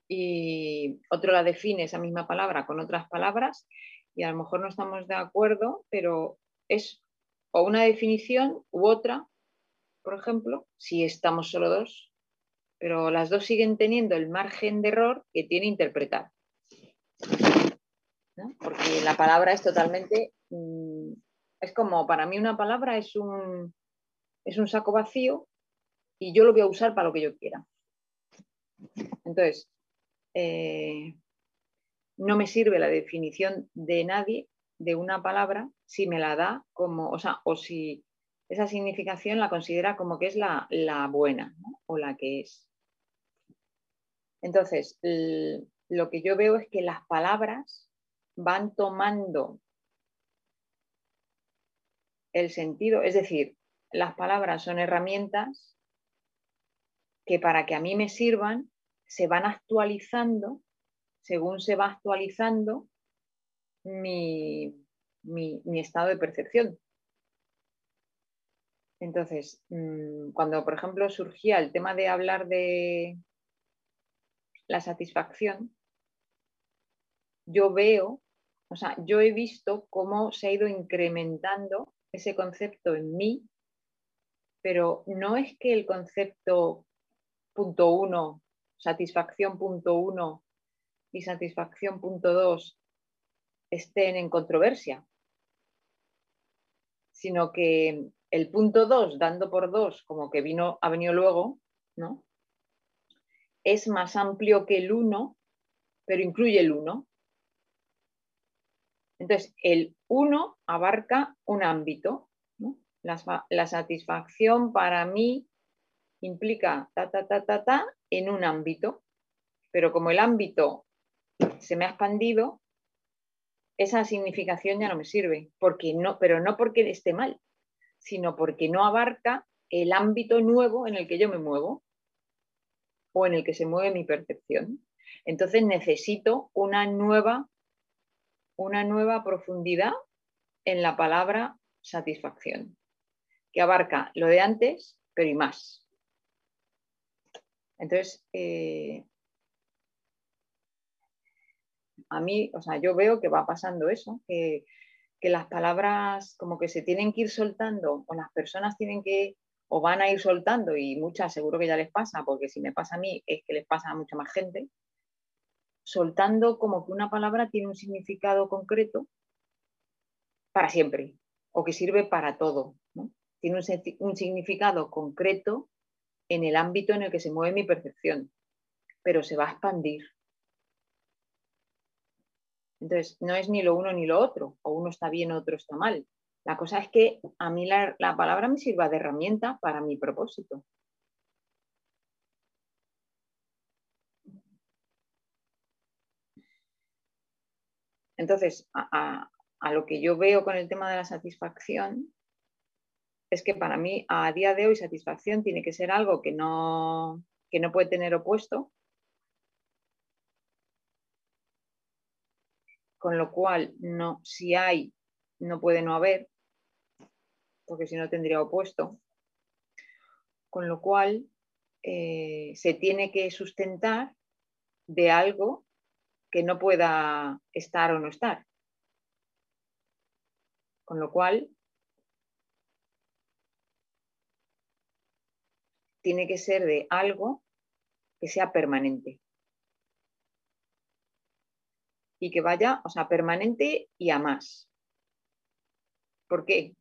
C: y otro la define esa misma palabra con otras palabras y a lo mejor no estamos de acuerdo, pero es o una definición u otra, por ejemplo, si estamos solo dos, pero las dos siguen teniendo el margen de error que tiene interpretar. Porque la palabra es totalmente, mm, es como, para mí una palabra es un, es un saco vacío y yo lo voy a usar para lo que yo quiera. Entonces, eh, no me sirve la definición de nadie de una palabra si me la da como, o sea, o si esa significación la considera como que es la, la buena o la que es. Entonces, lo que yo veo es que las palabras van tomando el sentido, es decir, las palabras son herramientas que para que a mí me sirvan se van actualizando según se va actualizando mi, mi- estado de percepción. Entonces, mm, cuando, por ejemplo, surgía el tema de hablar de la satisfacción, yo veo, o sea, yo he visto cómo se ha ido incrementando ese concepto en mí, pero no es que el concepto punto uno, satisfacción punto uno, y satisfacción punto 2 estén en controversia, sino que el punto 2, dando por 2, como que vino, ha venido luego, ¿no? es más amplio que el 1, pero incluye el 1. Entonces, el 1 abarca un ámbito. La, la satisfacción para mí implica ta, ta, ta, ta, ta en un ámbito, pero como el ámbito se me ha expandido, esa significación ya no me sirve, porque no, pero no porque esté mal, sino porque no abarca el ámbito nuevo en el que yo me muevo o en el que se mueve mi percepción. Entonces necesito una nueva, una nueva profundidad en la palabra satisfacción, que abarca lo de antes, pero y más. Entonces, eh, a mí, o sea, yo veo que va pasando eso, que, que las palabras como que se tienen que ir soltando o las personas tienen que o van a ir soltando y muchas seguro que ya les pasa, porque si me pasa a mí es que les pasa a mucha más gente, soltando como que una palabra tiene un significado concreto para siempre o que sirve para todo. Tiene un, significado concreto en el ámbito en el que se mueve mi percepción, pero se va a expandir. Entonces, no es ni lo uno ni lo otro, o uno está bien otro está mal. La cosa es que a mí la, palabra me sirva de herramienta para mi propósito. Entonces, a, lo que yo veo con el tema de la satisfacción, es que para mí a día de hoy satisfacción tiene que ser algo que no, que no puede tener opuesto, con lo cual no, si hay, no puede no haber, porque si no tendría opuesto. Con lo cual, eh, se tiene que sustentar de algo que no pueda estar o no estar. Con lo cual, tiene que ser de algo que sea permanente. Y que vaya, o sea, permanente y a más. ¿Por qué?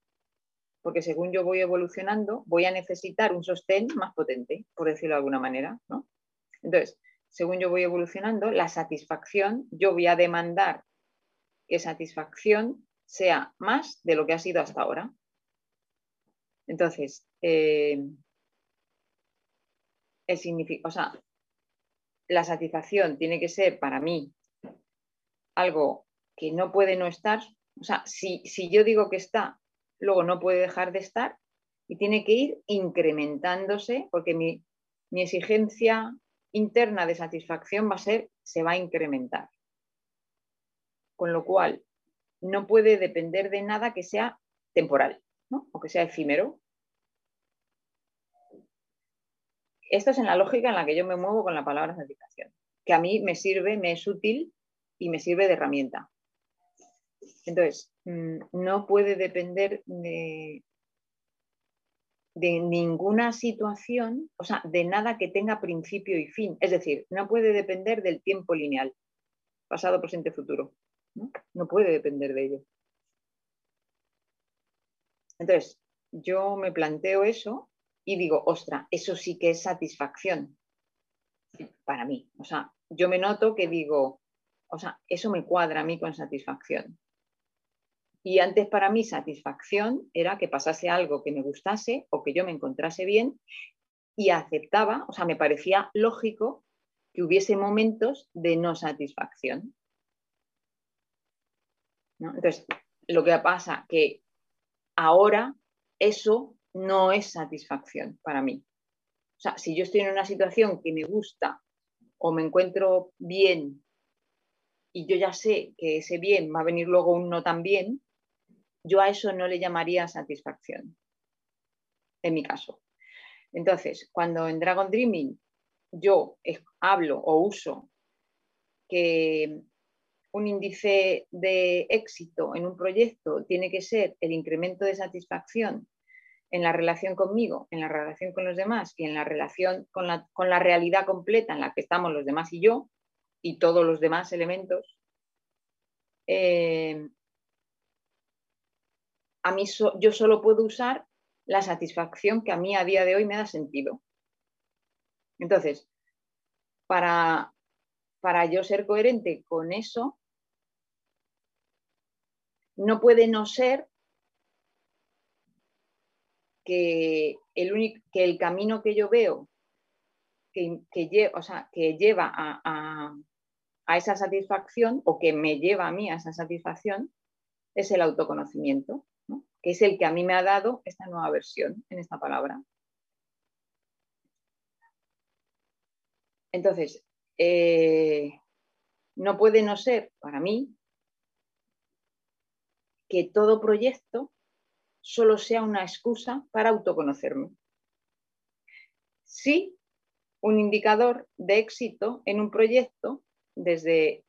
C: porque según yo voy evolucionando, voy a necesitar un sostén más potente, por decirlo de alguna manera. ¿no? Entonces, según yo voy evolucionando, la satisfacción, yo voy a demandar que satisfacción sea más de lo que ha sido hasta ahora. Entonces, eh, el o sea, la satisfacción tiene que ser para mí algo que no puede no estar. O sea, si, si yo digo que está luego no puede dejar de estar y tiene que ir incrementándose porque mi, exigencia interna de satisfacción va a ser, se va a incrementar. Con lo cual, no puede depender de nada que sea temporal o que sea efímero. Esto es en la lógica en la que yo me muevo con la palabra satisfacción, que a mí me sirve, me es útil y me sirve de herramienta. Entonces, mm, no puede depender de, de ninguna situación, o sea, de nada que tenga principio y fin. Es decir, no puede depender del tiempo lineal, pasado, presente, futuro. No, puede depender de ello. Entonces, yo me planteo eso y digo, ostra, eso sí que es satisfacción para mí. O sea, yo me noto que digo, o sea, eso me cuadra a mí con satisfacción. Y antes para mí satisfacción era que pasase algo que me gustase o que yo me encontrase bien y aceptaba, o sea, me parecía lógico que hubiese momentos de no satisfacción. Entonces, lo que pasa que ahora eso no es satisfacción para mí. O sea, si yo estoy en una situación que me gusta o me encuentro bien y yo ya sé que ese bien va a venir luego un no tan bien, yo a eso no le llamaría satisfacción, en mi caso. Entonces, cuando en Dragon Dreaming yo hablo o uso que un índice de éxito en un proyecto tiene que ser el incremento de satisfacción en la relación conmigo, en la relación con los demás y en la relación con la, con la realidad completa en la que estamos los demás y yo, y todos los demás elementos, eh, a mí yo solo puedo usar la satisfacción que a mí a día de hoy me da sentido. Entonces, para, para yo ser coherente con eso, no puede no ser que el, único, que el camino que yo veo que, que, o sea, que lleva a, a- a esa satisfacción o que me lleva a mí a esa satisfacción es el autoconocimiento, ¿no? Que es el que a mí me ha dado esta nueva versión en esta palabra. Entonces, eh, no puede no ser para mí que todo proyecto solo sea una excusa para autoconocerme. Sí, un indicador de éxito en un proyecto desde,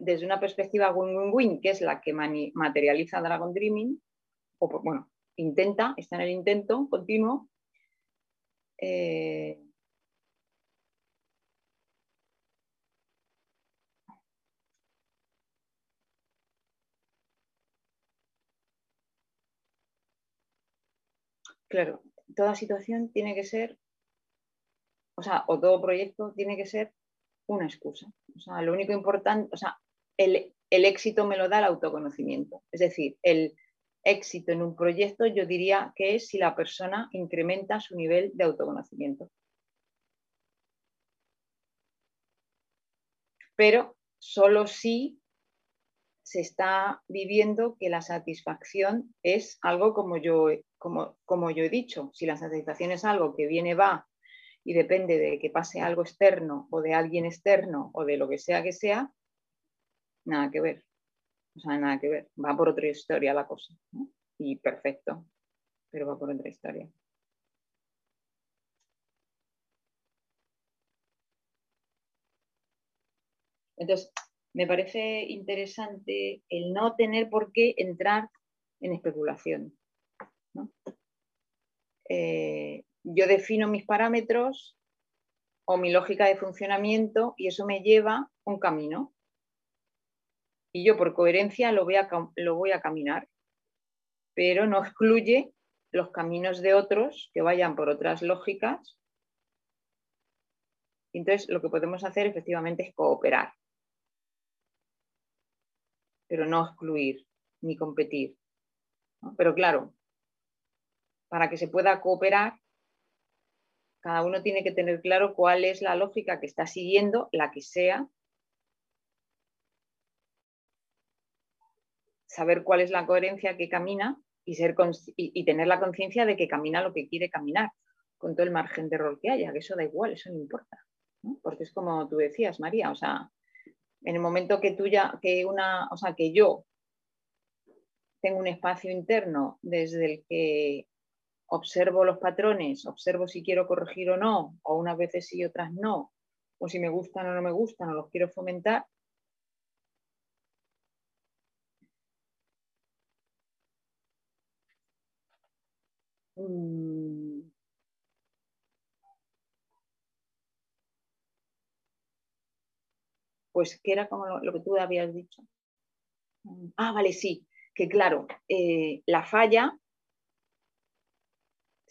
C: desde una perspectiva win-win-win, que es la que materializa Dragon Dreaming, o por- bueno, intenta, está en el intento continuo. eh, Claro, toda situación tiene que ser, o sea, o todo proyecto tiene que ser una excusa. O sea, lo único importante, o sea, el, el éxito me lo da el autoconocimiento. Es decir, el éxito en un proyecto yo diría que es si la persona incrementa su nivel de autoconocimiento. Pero solo si se está viviendo que la satisfacción es algo como yo, como, como yo he dicho. Si la satisfacción es algo que viene, va y depende de que pase algo externo o de alguien externo o de lo que sea que sea, nada que ver. O sea, nada que ver. Va por otra historia la cosa. Y perfecto, pero va por otra historia. Entonces, me parece interesante el no tener por qué entrar en especulación. ¿no? Eh, yo defino mis parámetros o mi lógica de funcionamiento y eso me lleva un camino. Y yo por coherencia lo voy a, lo voy a caminar, pero no excluye los caminos de otros que vayan por otras lógicas. Entonces, lo que podemos hacer efectivamente es cooperar pero no excluir ni competir. Pero claro, para que se pueda cooperar, cada uno tiene que tener claro cuál es la lógica que está siguiendo, la que sea, saber cuál es la coherencia que camina y, ser y, tener la conciencia de que camina lo que quiere caminar, con todo el margen de error que haya, que eso da igual, eso no importa. Porque es como tú decías, María, o sea, en el momento que tú ya, que una, o sea, que yo tengo un espacio interno desde el que observo los patrones, observo si quiero corregir o no, o unas veces sí, otras no, o si me gustan o no me gustan, o los quiero fomentar. Mm, Pues que era como lo, que tú habías dicho. Ah, vale, sí, que claro, eh, la falla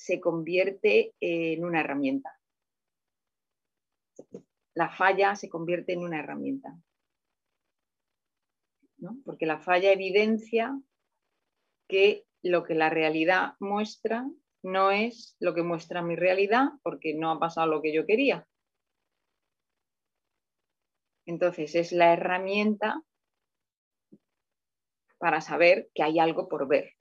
C: se convierte en una herramienta. La falla se convierte en una herramienta. ¿no? Porque la falla evidencia que lo que la realidad muestra no es lo que muestra mi realidad porque no ha pasado lo que yo quería. Entonces es la herramienta para saber que hay algo por ver.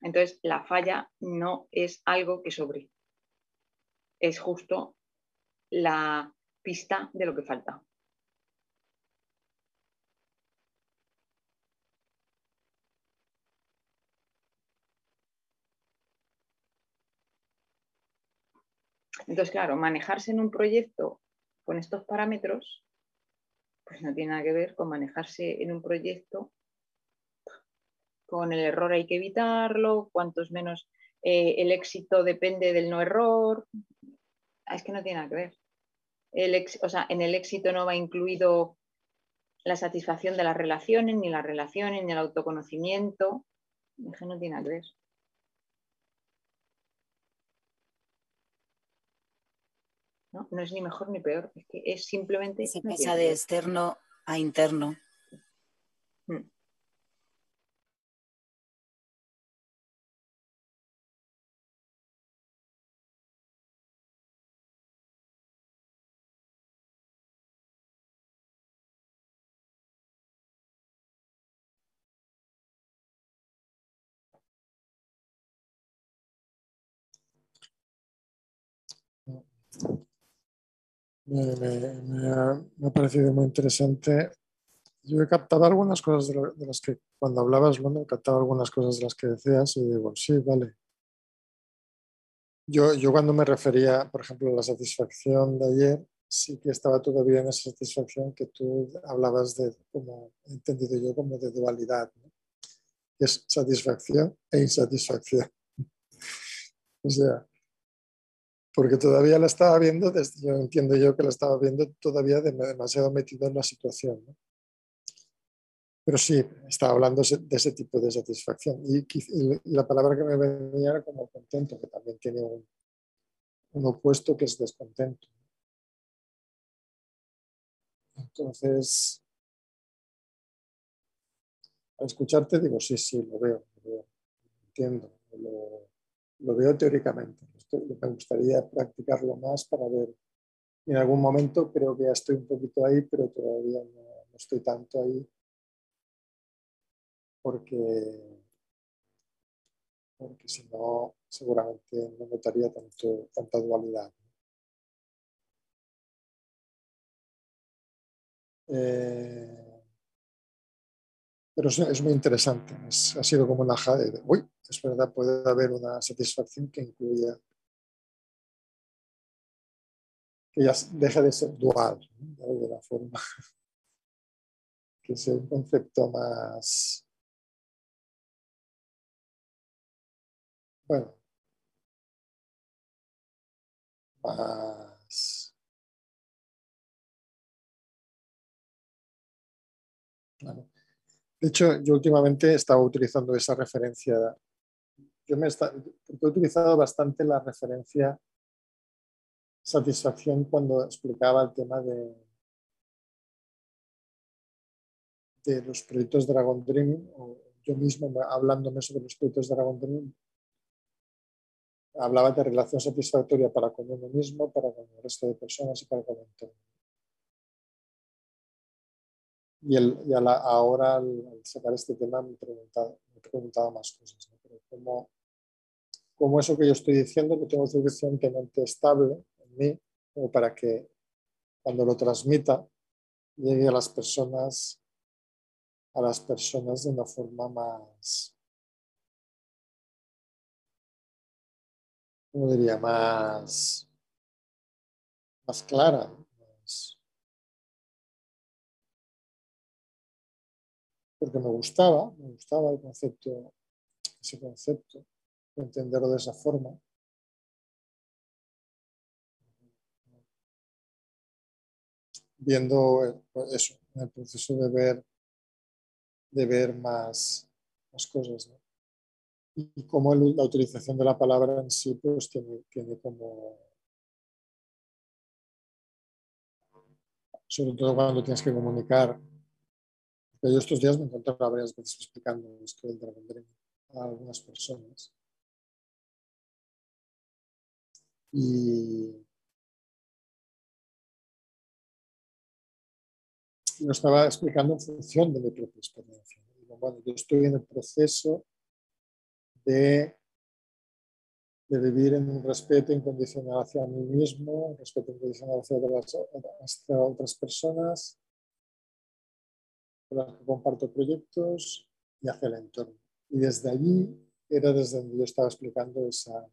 C: Entonces la falla no es algo que sobre, es justo la pista de lo que falta. Entonces, claro, manejarse en un proyecto con estos parámetros, pues no tiene nada que ver con manejarse en un proyecto con el error hay que evitarlo, cuantos menos eh, el éxito depende del no error. Ah, Es que no tiene nada que ver. El ex- o sea, en el éxito no va incluido la satisfacción de las relaciones, ni las relaciones, ni el autoconocimiento. Es que no tiene nada que ver. ¿no? No es ni mejor ni peor, es que es simplemente...
D: Se pasa de externo a interno.
H: Me, me- me ha, me ha parecido muy interesante. Yo he captado algunas cosas de, lo- de las que, cuando hablabas, Luna, he captado algunas cosas de las que decías y digo, sí, vale. Yo, yo cuando me refería, por ejemplo, a la satisfacción de ayer, sí que estaba todavía en esa satisfacción que tú hablabas de, como he entendido yo, como de dualidad, ¿no? Es satisfacción e insatisfacción. o sea, porque todavía la estaba viendo, desde- yo entiendo yo que la estaba viendo todavía de- demasiado metido en la situación. ¿no? Pero sí, estaba hablando de ese tipo de satisfacción. Y, la palabra que me venía era como contento, que también tiene un, opuesto que es descontento. Entonces, al escucharte digo, sí, sí, lo veo, lo veo, entiendo, lo veo teóricamente. Me gustaría practicarlo más para ver. En algún momento creo que ya estoy un poquito ahí, pero todavía no, no estoy tanto ahí porque, porque si no, seguramente no notaría tanto, tanta dualidad. Eh, pero es, muy interesante. Es- ha sido como una jade de, uy, es verdad, puede haber una satisfacción que incluya, que ya deja de ser dual, de alguna forma. que sea un concepto más, bueno, más. De hecho, yo últimamente estaba utilizando esa referencia. Yo me está, he utilizado bastante la referencia satisfacción cuando explicaba el tema de, de los proyectos Dragon Dream, o yo mismo me- hablándome sobre los proyectos Dragon Dream, hablaba de relación satisfactoria para con uno mismo, para con el resto de personas y para con el entorno. Y, el, y a la- ahora al, al sacar este tema me he preguntado, me he preguntado más cosas. ¿no? Pero eso que yo estoy diciendo lo tengo suficientemente estable en mí como para que cuando lo transmita llegue a las personas a las personas de una forma más ¿cómo diría? más más clara. Más- porque me gustaba me gustaba el concepto ese concepto entenderlo de esa forma viendo pues eso, en el proceso de ver, de ver más, más cosas. ¿no? Y, cómo el- la utilización de la palabra en sí pues, tiene, tiene como, sobre todo cuando tienes que comunicar. Yo estos días me encontraba varias veces explicando esto del Dream a algunas personas. Y, lo estaba explicando en función de mi propia experiencia. Bueno, yo estoy en el proceso de, de vivir en un respeto incondicional hacia mí mismo, respeto incondicional hacia hacia otras personas con las que comparto proyectos y hacia el entorno. Y desde allí era desde donde yo estaba explicando esa,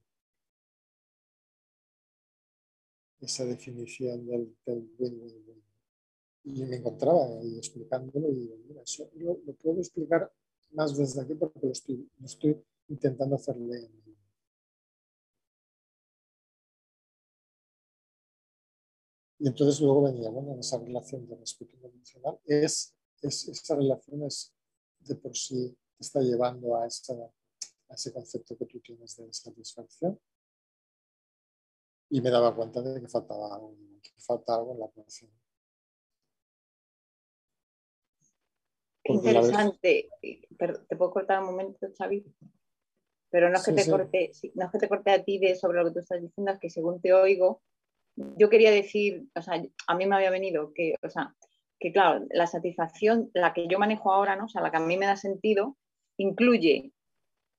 H: esa definición del, del win-win-win y me encontraba ahí explicándolo y digo, mira, eso lo, lo puedo explicar más desde aquí porque lo estoy, lo estoy intentando hacerle Y entonces luego venía, bueno, en esa relación de respeto incondicional, es, es, esa relación es de por sí te está llevando a, esa, a ese concepto que tú tienes de satisfacción. Y me daba cuenta de que faltaba algo, que falta algo en la ecuación.
C: Qué interesante. Pero, ¿Te puedo cortar un momento, Xavi? Pero no es que
H: Sí,
C: te
H: sí.
C: corte, no es que te corte a ti de sobre lo que tú estás diciendo, es que según te oigo, yo quería decir, o sea, a mí me había venido que, o sea, que claro, la satisfacción, la que yo manejo ahora, ¿no? O sea, la que a mí me da sentido, incluye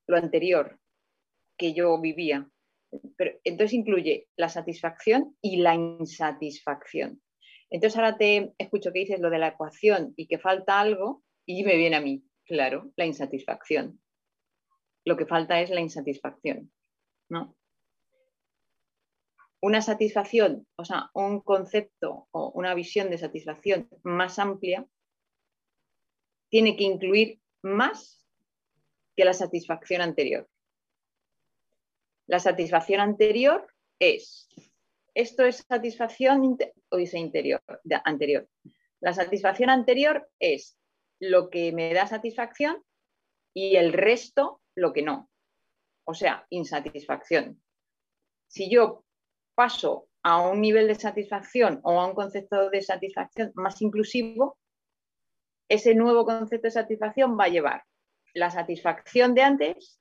C: lo anterior que yo vivía. Pero entonces incluye la satisfacción y la insatisfacción. Entonces ahora te escucho que dices lo de la ecuación y que falta algo y me viene a mí, claro, la insatisfacción. Lo que falta es la insatisfacción, ¿no? Una satisfacción, o sea, un concepto o una visión de satisfacción más amplia tiene que incluir más que la satisfacción anterior. La satisfacción anterior es, esto es satisfacción o es interior, anterior. La satisfacción anterior es lo que me da satisfacción y el resto lo que no. O sea, insatisfacción. Si yo paso a un nivel de satisfacción o a un concepto de satisfacción más inclusivo, ese nuevo concepto de satisfacción va a llevar la satisfacción de antes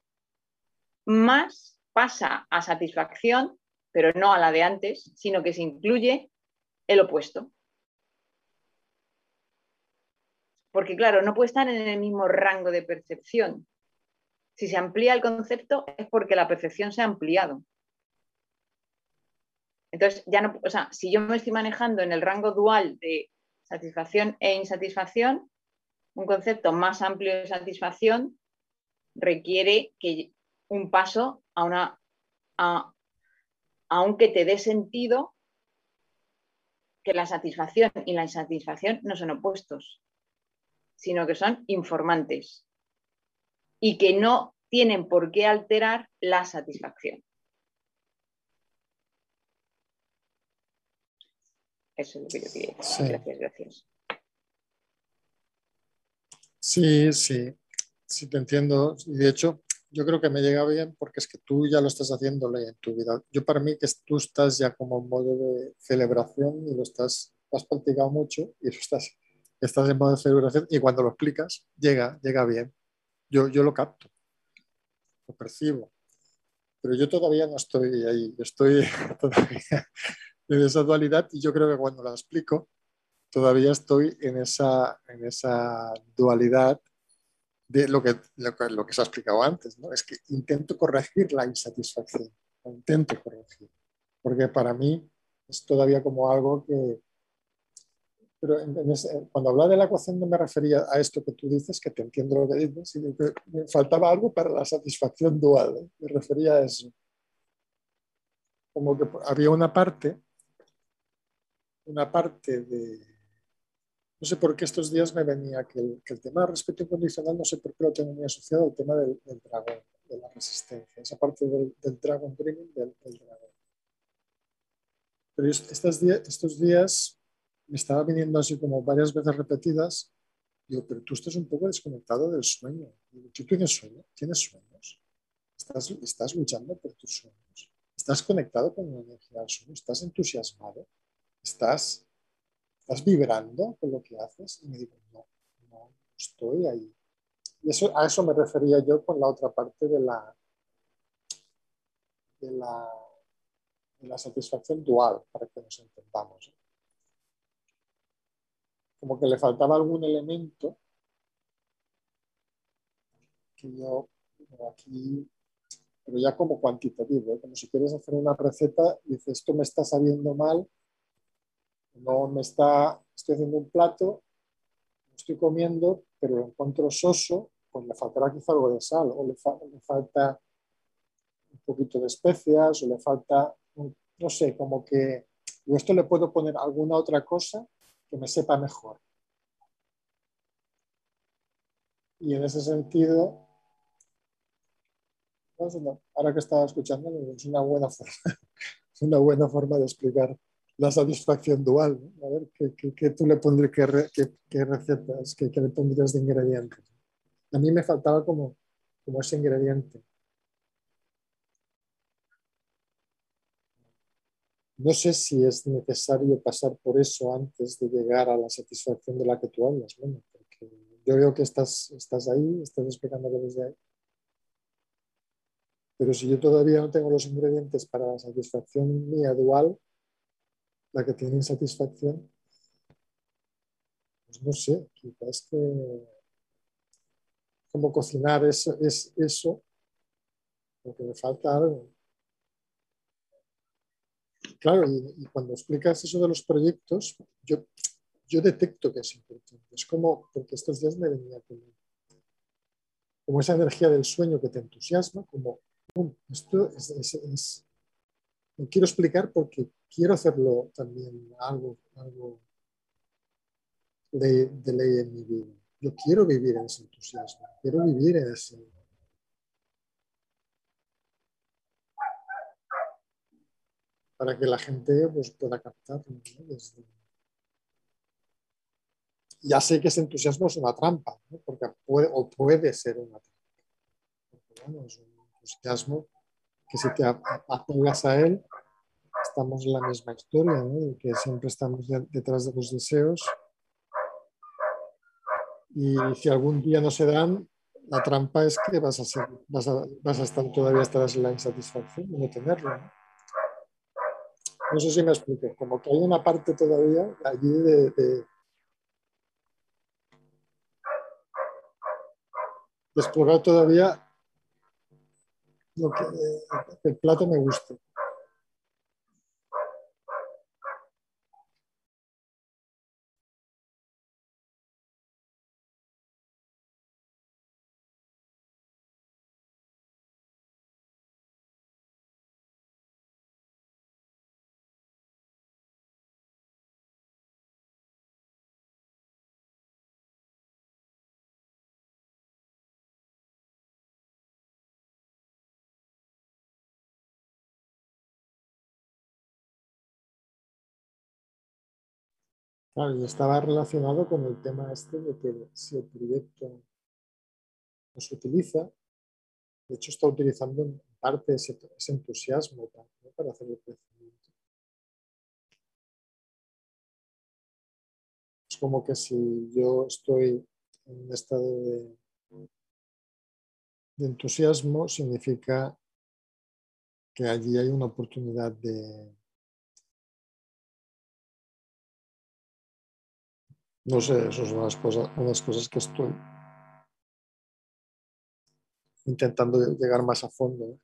C: más pasa a satisfacción, pero no a la de antes, sino que se incluye el opuesto. Porque claro, no puede estar en el mismo rango de percepción. Si se amplía el concepto es porque la percepción se ha ampliado. Entonces, ya no, o sea, si yo me estoy manejando en el rango dual de satisfacción e insatisfacción, un concepto más amplio de satisfacción requiere que un paso a una, a, aunque te dé sentido que la satisfacción y la insatisfacción no son opuestos, sino que son informantes y que no tienen por qué alterar la satisfacción. Eso es lo que yo quería decir.
H: Sí.
C: Gracias, gracias.
H: Sí, sí, sí te entiendo. Y de hecho, yo creo que me llega bien porque es que tú ya lo estás haciéndole en tu vida. Yo para mí que tú estás ya como en modo de celebración y lo estás, lo has practicado mucho y lo estás, estás en modo de celebración y cuando lo explicas llega, llega bien. Yo, yo lo capto, lo percibo. Pero yo todavía no estoy ahí, estoy todavía en esa dualidad y yo creo que cuando la explico todavía estoy en esa, en esa dualidad de lo que, lo, lo que se ha explicado antes, ¿no? Es que intento corregir la insatisfacción, intento corregir, porque para mí es todavía como algo que... Pero en, en ese, cuando hablaba de la ecuación no me refería a esto que tú dices, que te entiendo lo que dices, sino que me faltaba algo para la satisfacción dual, ¿eh? me refería a eso. Como que había una parte, una parte de, no sé por qué estos días me venía que el, que el tema del respeto incondicional, no sé por qué lo tengo muy asociado al tema del, del dragón, de la resistencia, esa parte del, del dragon dreaming del, del, dragón. Pero estos días, estos días me estaba viniendo así como varias veces repetidas, digo, pero tú estás un poco desconectado del sueño. Digo, ¿tú tienes sueño? ¿Tienes sueños? ¿Estás, estás luchando por tus sueños? ¿Estás conectado con la energía del sueño? ¿Estás entusiasmado? ¿Estás ¿Estás vibrando con lo que haces? Y me digo, no, no estoy ahí. Y eso, a eso me refería yo con la otra parte de la, de la, de la satisfacción dual, para que nos entendamos. Como que le faltaba algún elemento que yo aquí, pero ya como cuantitativo, ¿eh? como si quieres hacer una receta dices, esto me está sabiendo mal, no me está, estoy haciendo un plato, lo estoy comiendo, pero lo encuentro soso, pues le faltará quizá algo de sal, o le, le falta un poquito de especias, o le falta, no sé, como que yo esto le puedo poner alguna otra cosa que me sepa mejor. Y en ese sentido, ahora que estaba escuchando, es una buena forma, una buena forma de explicar la satisfacción dual. A ver, ¿qué, qué- tú le pondrías, qué, qué- recetas, qué le pondrías de ingredientes? A mí me faltaba como, como ese ingrediente. No sé si es necesario pasar por eso antes de llegar a la satisfacción de la que tú hablas, bueno, porque yo veo que estás, estás ahí, estás explicándolo desde ahí. Pero si yo todavía no tengo los ingredientes para la satisfacción mía dual, la que tiene insatisfacción, pues no sé, quizás que como cocinar es, es eso, porque me falta algo. Claro, y, cuando explicas eso de los proyectos, yo, yo detecto que es importante. Es como, porque estos días me venía como, como esa energía del sueño que te entusiasma, como, "Pum, esto es, es- es- lo quiero explicar porque quiero hacerlo también algo, algo de, de ley en mi vida. Yo quiero vivir en ese entusiasmo, quiero vivir en ese... para que la gente pues, pueda captarlo. ¿no? Desde- Ya sé que ese entusiasmo es una trampa, ¿no? porque puede, o puede ser una trampa. Porque, bueno, es un entusiasmo que si te apegas a él, estamos en la misma historia, ¿no? que siempre estamos de- detrás de los deseos y si algún día no se dan, la trampa es que vas a, ser, vas a, vas a estar todavía estarás en la insatisfacción de no tenerlo. ¿no? No sé si me explico, como que hay una parte todavía allí de, explorar todavía lo que eh, el plato me gusta. Y estaba relacionado con el tema este de que si el proyecto no se utiliza, de hecho está utilizando en parte ese, entusiasmo para, para hacer el crecimiento. Es como que si yo estoy en un estado de, de entusiasmo, significa que allí hay una oportunidad de, no sé, eso son las cosas, unas cosas que estoy intentando llegar más a fondo. ¿eh?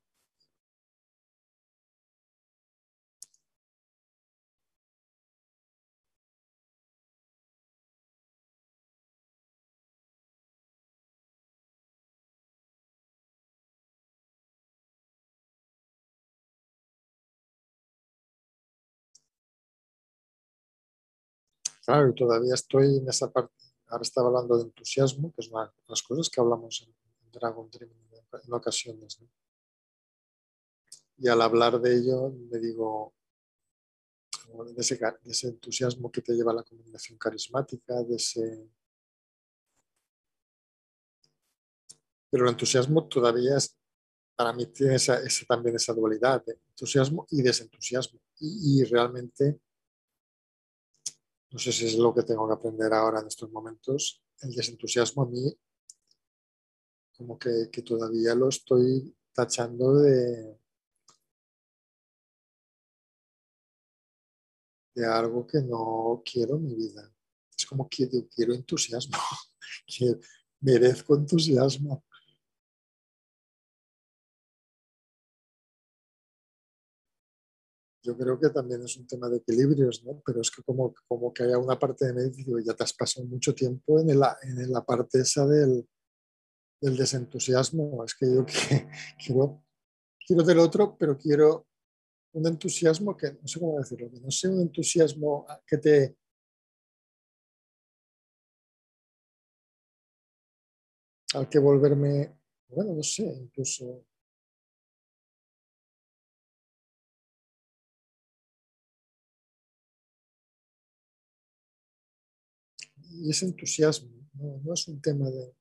H: Claro, y todavía estoy en esa parte. Ahora estaba hablando de entusiasmo, que es una de las cosas que hablamos en Dragon Dream en ocasiones. ¿no? Y al hablar de ello, me digo, de ese, de ese entusiasmo que te lleva a la comunicación carismática, de ese... Pero el entusiasmo todavía es, para mí tiene esa, esa- también esa dualidad de entusiasmo y desentusiasmo. Y, y realmente, no sé si es lo que tengo que aprender ahora en estos momentos, el desentusiasmo a mí como que, que todavía lo estoy tachando de, de algo que no quiero en mi vida. Es como que quiero entusiasmo, merezco entusiasmo. Yo creo que también es un tema de equilibrios, ¿no? Pero es que como, como que haya una parte de mí, digo, ya te has pasado mucho tiempo en la, en la parte esa del, del desentusiasmo. Es que yo que- quiero, quiero del otro, pero quiero un entusiasmo que, no sé cómo decirlo, que no sea un entusiasmo que te... al que volverme, bueno, no sé, incluso y ese entusiasmo, no, no es un tema de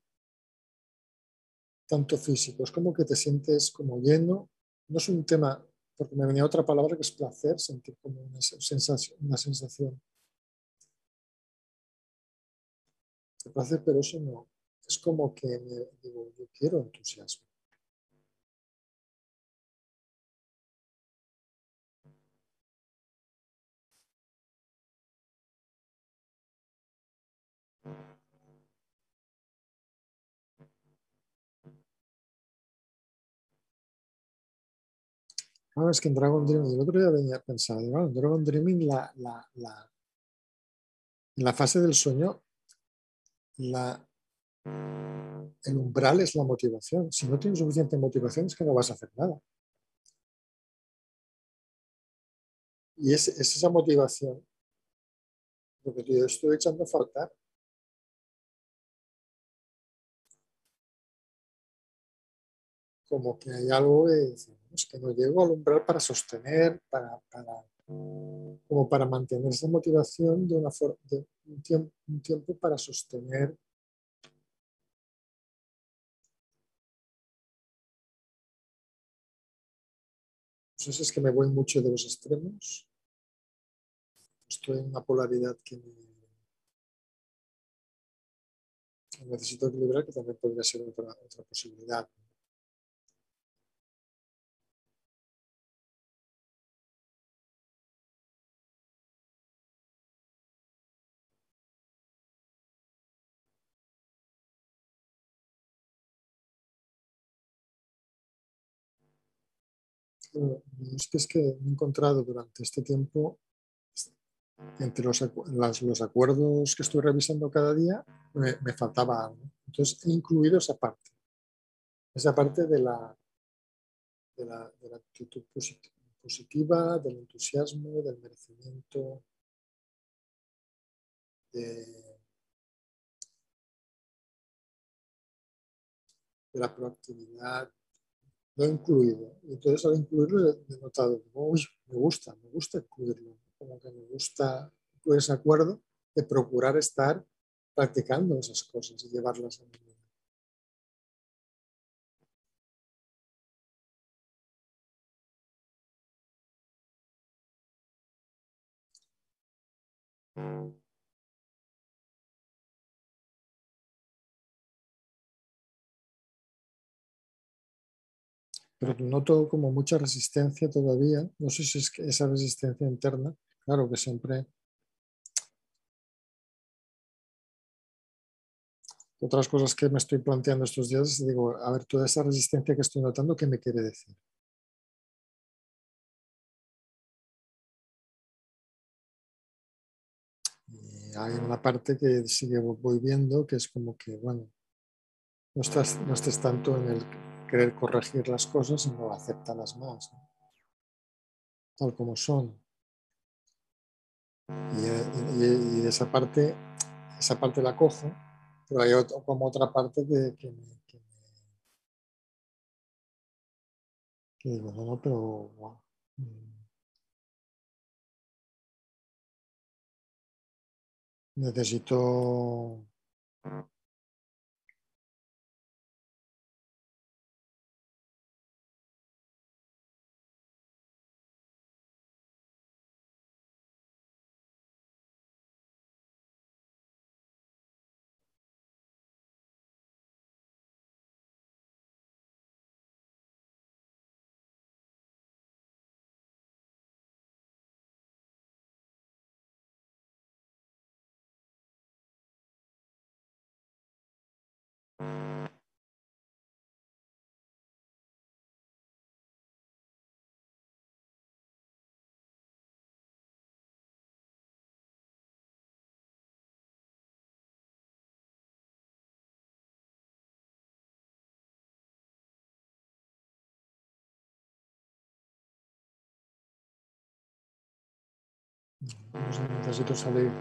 H: tanto físico, es como que te sientes como lleno, no es un tema, porque me venía otra palabra que es placer, sentir como una sensación, una sensación de placer, pero eso no, es como que me digo, yo quiero entusiasmo. Claro, es que en Dragon Dreaming, el otro día venía pensando, bueno, en Dragon Dreaming la, la, la, en la fase del sueño, la, el umbral es la motivación. Si no tienes suficiente motivación es que no vas a hacer nada. Y es, es esa motivación lo que yo estoy echando a faltar. Como que hay algo que, decimos, que no llego al umbral para sostener, para, para, como para mantener esa motivación de, una de un, tiempo, un tiempo para sostener si es que me voy mucho de los extremos. Estoy en una polaridad que me necesito equilibrar, que también podría ser otra, otra posibilidad. Pero Es que, es que he encontrado durante este tiempo, entre los, las- los acuerdos que estoy revisando cada día, me, me faltaba algo. Entonces he incluido esa parte, esa parte de la, de la, de la actitud posit- positiva, del entusiasmo, del merecimiento, de la proactividad, lo he incluido. Y entonces al incluirlo he notado, uy, me gusta, me gusta incluirlo, como que me gusta incluir ese acuerdo de procurar estar practicando esas cosas y llevarlas a mi vida. Pero noto como mucha resistencia todavía. No sé si es que esa resistencia interna, claro que siempre. Otras cosas que me estoy planteando estos días, digo, a ver, toda esa resistencia que estoy notando, ¿qué me quiere decir? Y hay una parte que sigue voy viendo que es como que, bueno, no estás, no estés tanto en el querer corregir las cosas, sino acéptalas más, ¿no? tal como son. Y, y- y esa parte, esa parte la cojo, pero hay otro- como otra parte que, que me, que me- digo, no, no, pero guau, mm, necesito necesito salir,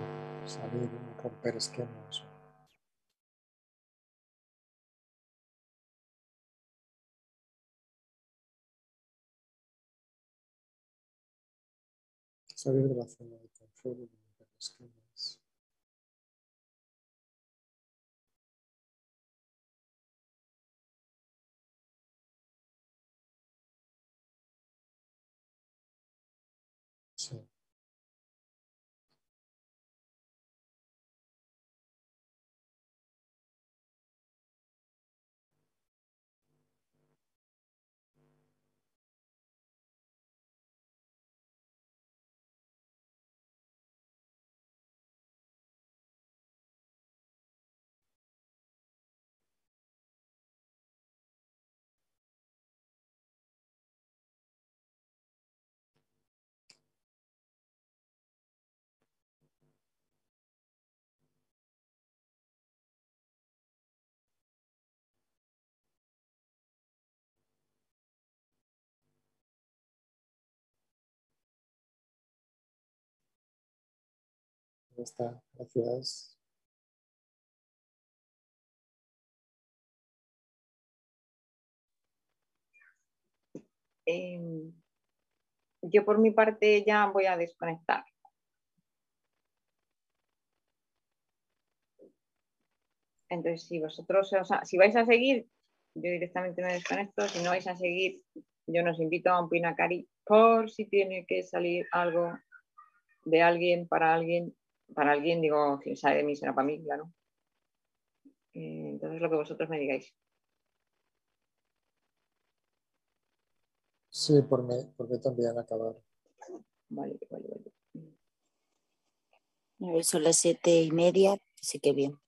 H: salir, romper esquemas. Salir de la zona de confort y romper esquemas. Está, gracias.
C: Em, yo por mi parte ya voy a desconectar. Entonces, si vosotros, o sea, si vais a seguir, yo directamente me desconecto. Si no vais a seguir, yo nos invito a un pinacari por si tiene que salir algo de alguien para alguien. Para alguien, digo, si sale de mí, será para mí, claro. Eh, Entonces, lo que vosotros me digáis.
H: Sí, por mí, por mí también acabar.
C: Vale, vale, vale.
D: A ver, son las siete y media, así que bien.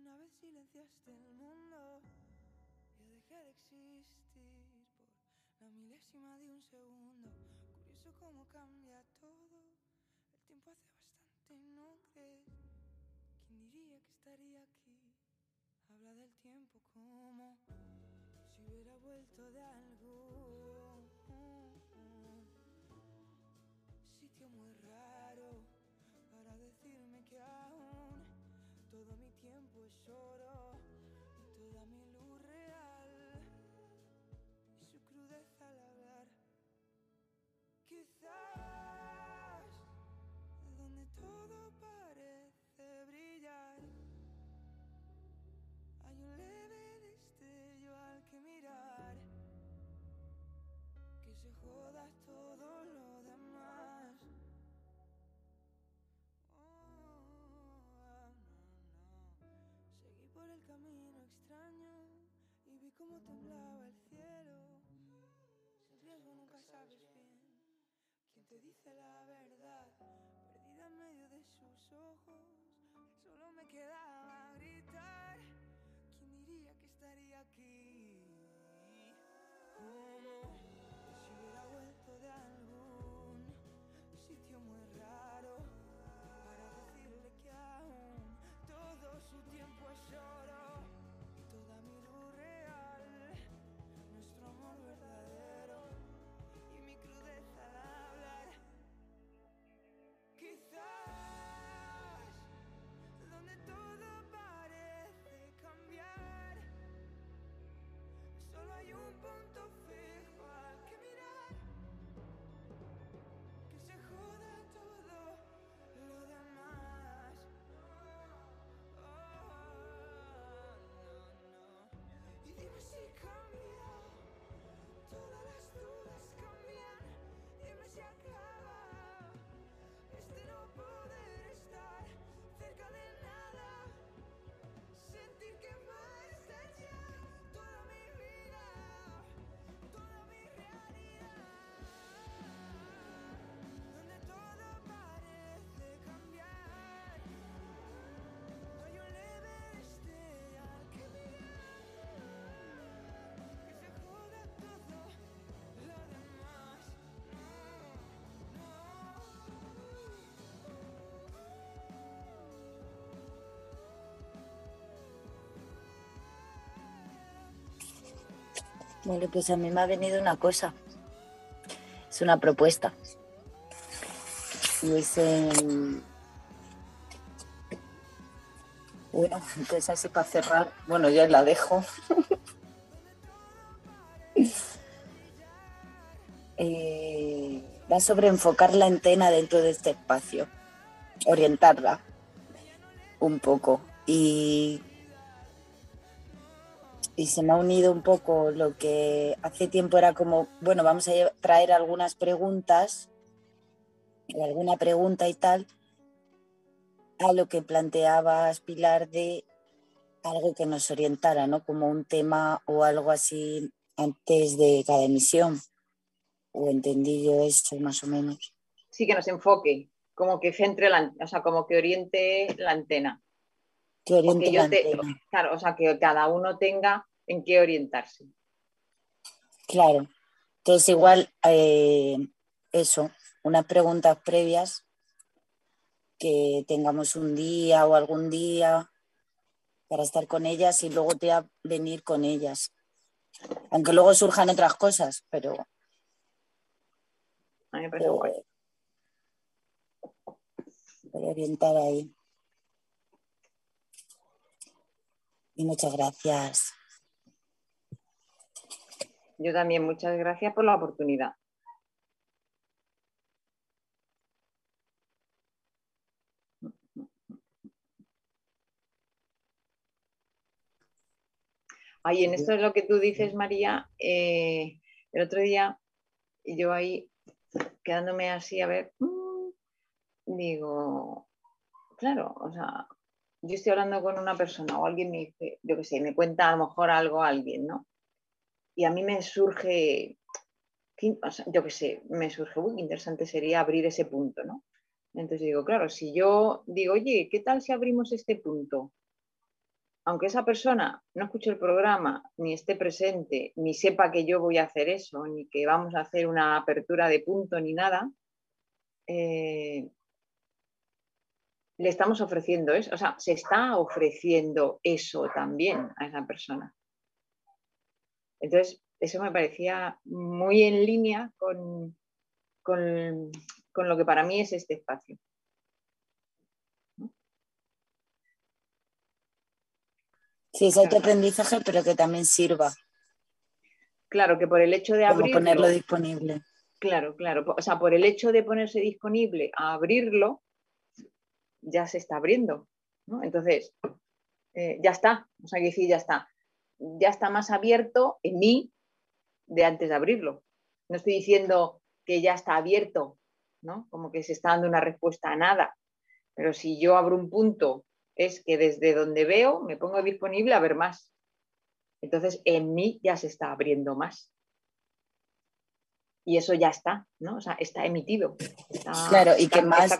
G: Una vez silenciaste el mundo. Yo dejé de existir por la milésima de un segundo. Curioso cómo cambia todo. El tiempo hace bastante, ¿no crees? ¿Quién diría que estaría aquí? Habla del tiempo como si hubiera vuelto de algún sitio muy raro para decirme que mi tiempo cómo temblaba el cielo. Sin riesgo nunca sabes bien quién te dice la verdad. Perdida en medio de sus ojos, solo me quedaba
D: Vale, pues a mí me ha venido una cosa. Es una propuesta. Y es Bueno, entonces así para cerrar, bueno, ya la dejo. Eh, va sobre enfocar la antena dentro de este espacio, orientarla un poco y, y se me ha unido un poco lo que hace tiempo era como, bueno, vamos a traer algunas preguntas, alguna pregunta y tal, a lo que planteabas, Pilar, de algo que nos orientara, ¿no? Como un tema o algo así antes de cada emisión. O entendí yo eso más o menos.
C: Sí, que nos enfoque, como que centre la, o sea, como que oriente la antena.
D: Que oriente la
C: te-
D: antena.
C: claro, o sea, que cada uno tenga en qué orientarse.
D: Claro. Entonces igual eh, eso, unas preguntas previas que tengamos un día o algún día para estar con ellas y luego te a venir con ellas. Aunque luego surjan otras cosas, pero
C: A mí me parece guay.
D: voy a orientar ahí. Y muchas gracias.
C: Yo también, muchas gracias por la oportunidad. Ay, en esto es lo que tú dices, María. eh, el otro día, yo ahí quedándome así, a ver, mm, digo, claro, o sea, yo estoy hablando con una persona o alguien me dice, yo qué sé, me cuenta a lo mejor algo alguien, ¿no? Y a mí me surge, yo qué sé, me surge, interesante sería abrir ese punto, ¿no? Entonces digo, claro, si yo digo, oye, ¿qué tal si abrimos este punto? Aunque esa persona no escuche el programa, ni esté presente, ni sepa que yo voy a hacer eso, ni que vamos a hacer una apertura de punto ni nada, eh, le estamos ofreciendo eso, o sea, se está ofreciendo eso también a esa persona. Entonces, eso me parecía muy en línea con, con- con lo que para mí es este espacio.
D: Sí, es autoaprendizaje, pero que también sirva.
C: Claro que por el hecho de
D: Como
C: abrirlo,
D: ponerlo disponible.
C: claro, claro, o sea, por el hecho de ponerse disponible a abrirlo, ya se está abriendo, ¿no? Entonces, eh, ya está, o sea, que decir, ya está, ya está más abierto en mí de antes de abrirlo. No estoy diciendo que ya está abierto, ¿no? Como que se está dando una respuesta a nada. Pero si yo abro un punto, es que desde donde veo me pongo disponible a ver más. Entonces, en mí ya se está abriendo más. Y eso ya está, ¿no? O sea, está emitido. está-
D: Claro, y
C: está-
D: que más-
C: está.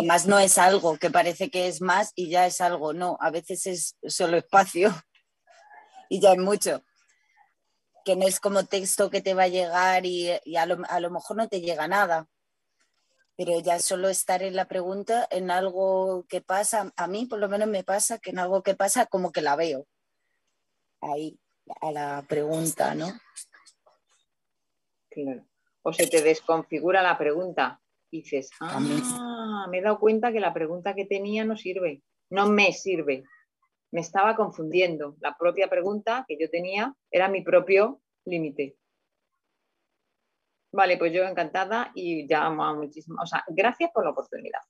D: Que más no es algo, que parece que es más y ya es algo. No, a veces es solo espacio y ya es mucho. Que no es como texto que te va a llegar y, y a, lo, a lo mejor no te llega nada. Pero ya solo estar en la pregunta, en algo que pasa, a mí por lo menos me pasa que en algo que pasa como que la veo. Ahí, a la pregunta, ¿no?
C: Claro. O se te desconfigura la pregunta. Y dices, ah, me he dado cuenta que la pregunta que tenía no sirve, no me sirve. Me estaba confundiendo. La propia pregunta que yo tenía era mi propio límite. Vale, pues yo encantada y llamo a muchísimas. O sea, gracias por la oportunidad.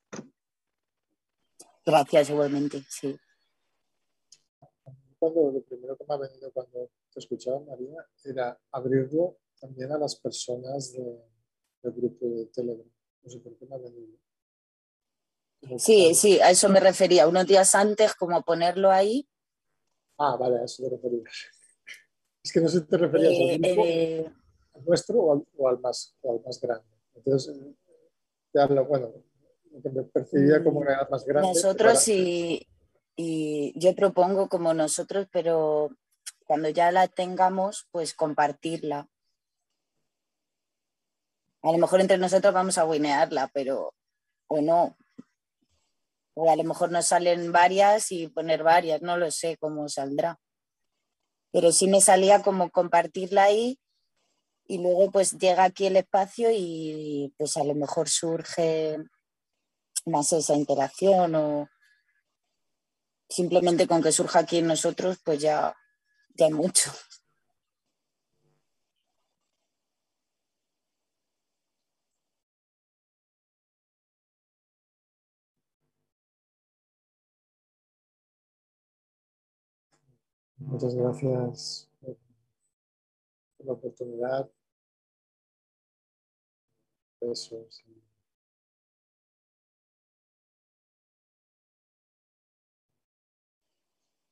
D: Gracias igualmente, sí.
H: Cuando lo primero que me ha venido cuando te escuchaba, María, era abrirlo también a las personas de- del grupo de Telegram. No sé por qué me ha venido.
D: Sí, sí, a eso me refería. Unos días antes, como ponerlo ahí.
H: Ah, vale, a eso te referías. Es que no sé si te referías
D: eh,
H: al
D: eh,
H: al nuestro o al, o al más, o al más grande. Entonces, eh, ya lo, bueno, lo que me percibía como una edad más grande.
D: nosotros y, y yo propongo como nosotros, pero cuando ya la tengamos, pues compartirla. A lo mejor entre nosotros vamos a winearla, pero o no. O a lo mejor nos salen varias y poner varias, no lo sé cómo saldrá. Pero sí me salía como compartirla ahí y luego pues llega aquí el espacio y pues a lo mejor surge más esa interacción o simplemente con que surja aquí en nosotros pues ya, ya hay mucho.
H: Muchas gracias por la oportunidad. Besos.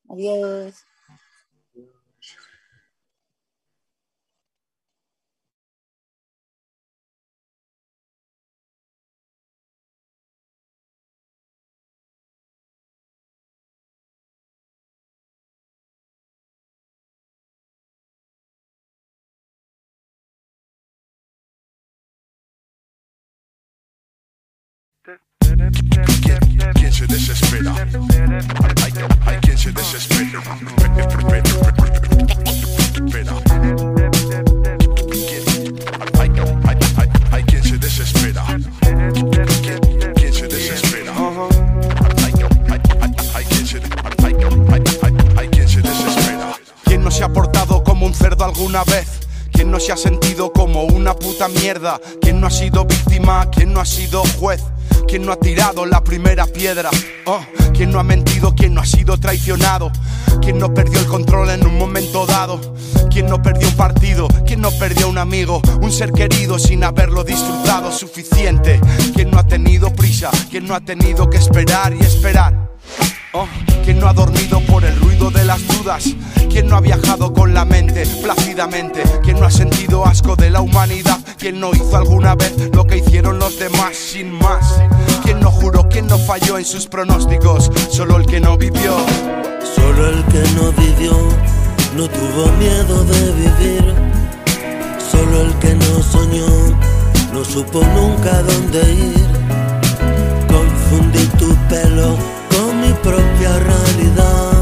D: Adiós.
A: ¿Quién se desespera? Hay, hay quien se desespera. Espera. ¿Quién? Hay, quien se desespera. ¿Quién, quién se desespera? Hay, se hay quien se desespera.
B: ¿Quién no se ha portado como un cerdo alguna vez? ¿Quién no se ha sentido como una puta mierda? ¿Quién no ha sido víctima? ¿Quién no ha sido juez? ¿Quién no ha tirado la primera piedra? Oh, ¿Quién no ha mentido? ¿Quién no ha sido traicionado? ¿Quién no perdió el control en un momento dado? ¿Quién no perdió un partido? ¿Quién no perdió un amigo? Un ser querido sin haberlo disfrutado suficiente. ¿Quién no ha tenido prisa? ¿Quién no ha tenido que esperar y esperar? Oh, ¿Quién no ha dormido por el ruido de las dudas? ¿Quién no ha viajado con la mente plácidamente? ¿Quién no ha sentido asco de la humanidad? ¿Quién no hizo alguna vez lo que hicieron los demás sin más? ¿Quién no juró? ¿Quién no falló en sus pronósticos? Solo el que no vivió.
I: Solo el que no vivió no tuvo miedo de vivir. Solo el que no soñó no supo nunca dónde ir. Confundí tu pelo propia realidad.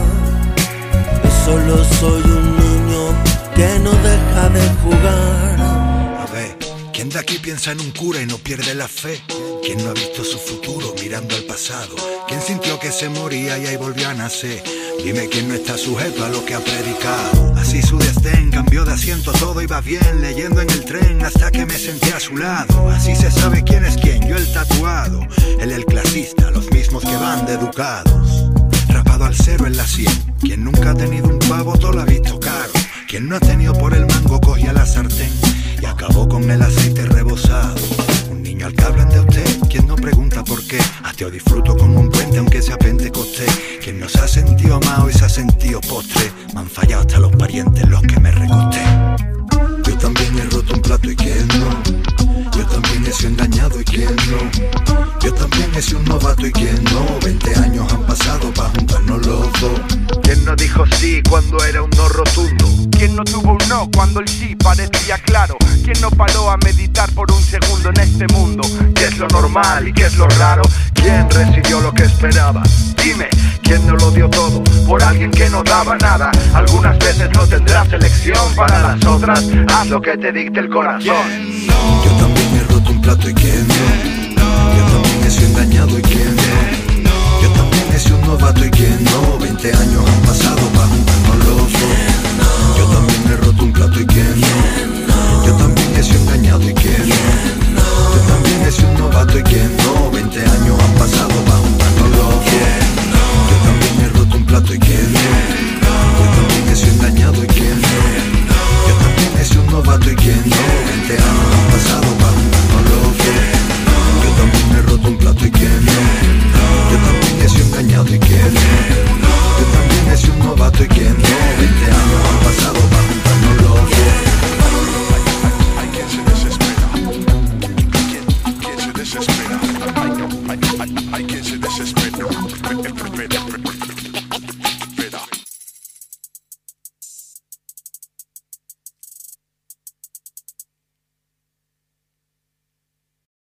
I: Solo soy un niño que no deja de jugar.
J: ¿Quién de aquí piensa en un cura y no pierde la fe? ¿Quién no ha visto su futuro mirando al pasado? ¿Quién sintió que se moría y ahí volvió a nacer? Dime quién no está sujeto a lo que ha predicado. Así su destén cambió de asiento, todo iba bien, leyendo en el tren hasta que me senté a su lado. Así se sabe quién es quién, yo el tatuado, él el clasista, los mismos que van de educados. Rapado al cero en la sien, quien nunca ha tenido un pavo todo lo ha visto caro. Quien no ha tenido por el mango cogía la sartén y acabó con el aceite rebosado. Un niño al que hablan de usted, quien no pregunta por qué. Hasta yo disfruto con un puente aunque sea pentecostés. Quien no se ha sentido amado y se ha sentido postre. Me han fallado hasta los parientes en los que me recosté. Yo también he roto un plato y quién no. También he sido engañado y quién no. Yo también he sido un novato y quién no. 20 años han pasado para juntarnos los dos.
A: ¿Quién no dijo sí cuando era un no rotundo?
B: ¿Quién no tuvo un no cuando el sí parecía claro? ¿Quién no paró a meditar por un segundo en este mundo?
A: ¿Qué es lo normal y qué es lo raro? ¿Quién recibió lo que esperaba? Dime, ¿quién no lo dio todo por alguien que no daba nada? Algunas veces no tendrás elección para las otras. Haz lo que te dicte el corazón.
J: Un. Yo también he sido engañado y quién no. Yo también he sido un novato y quién no. 20 años han pasado para juntarnos los dos. Yo también he roto un plato y quién no. Yo también he sido engañado y quién no. Yo también he sido un novato y quién no.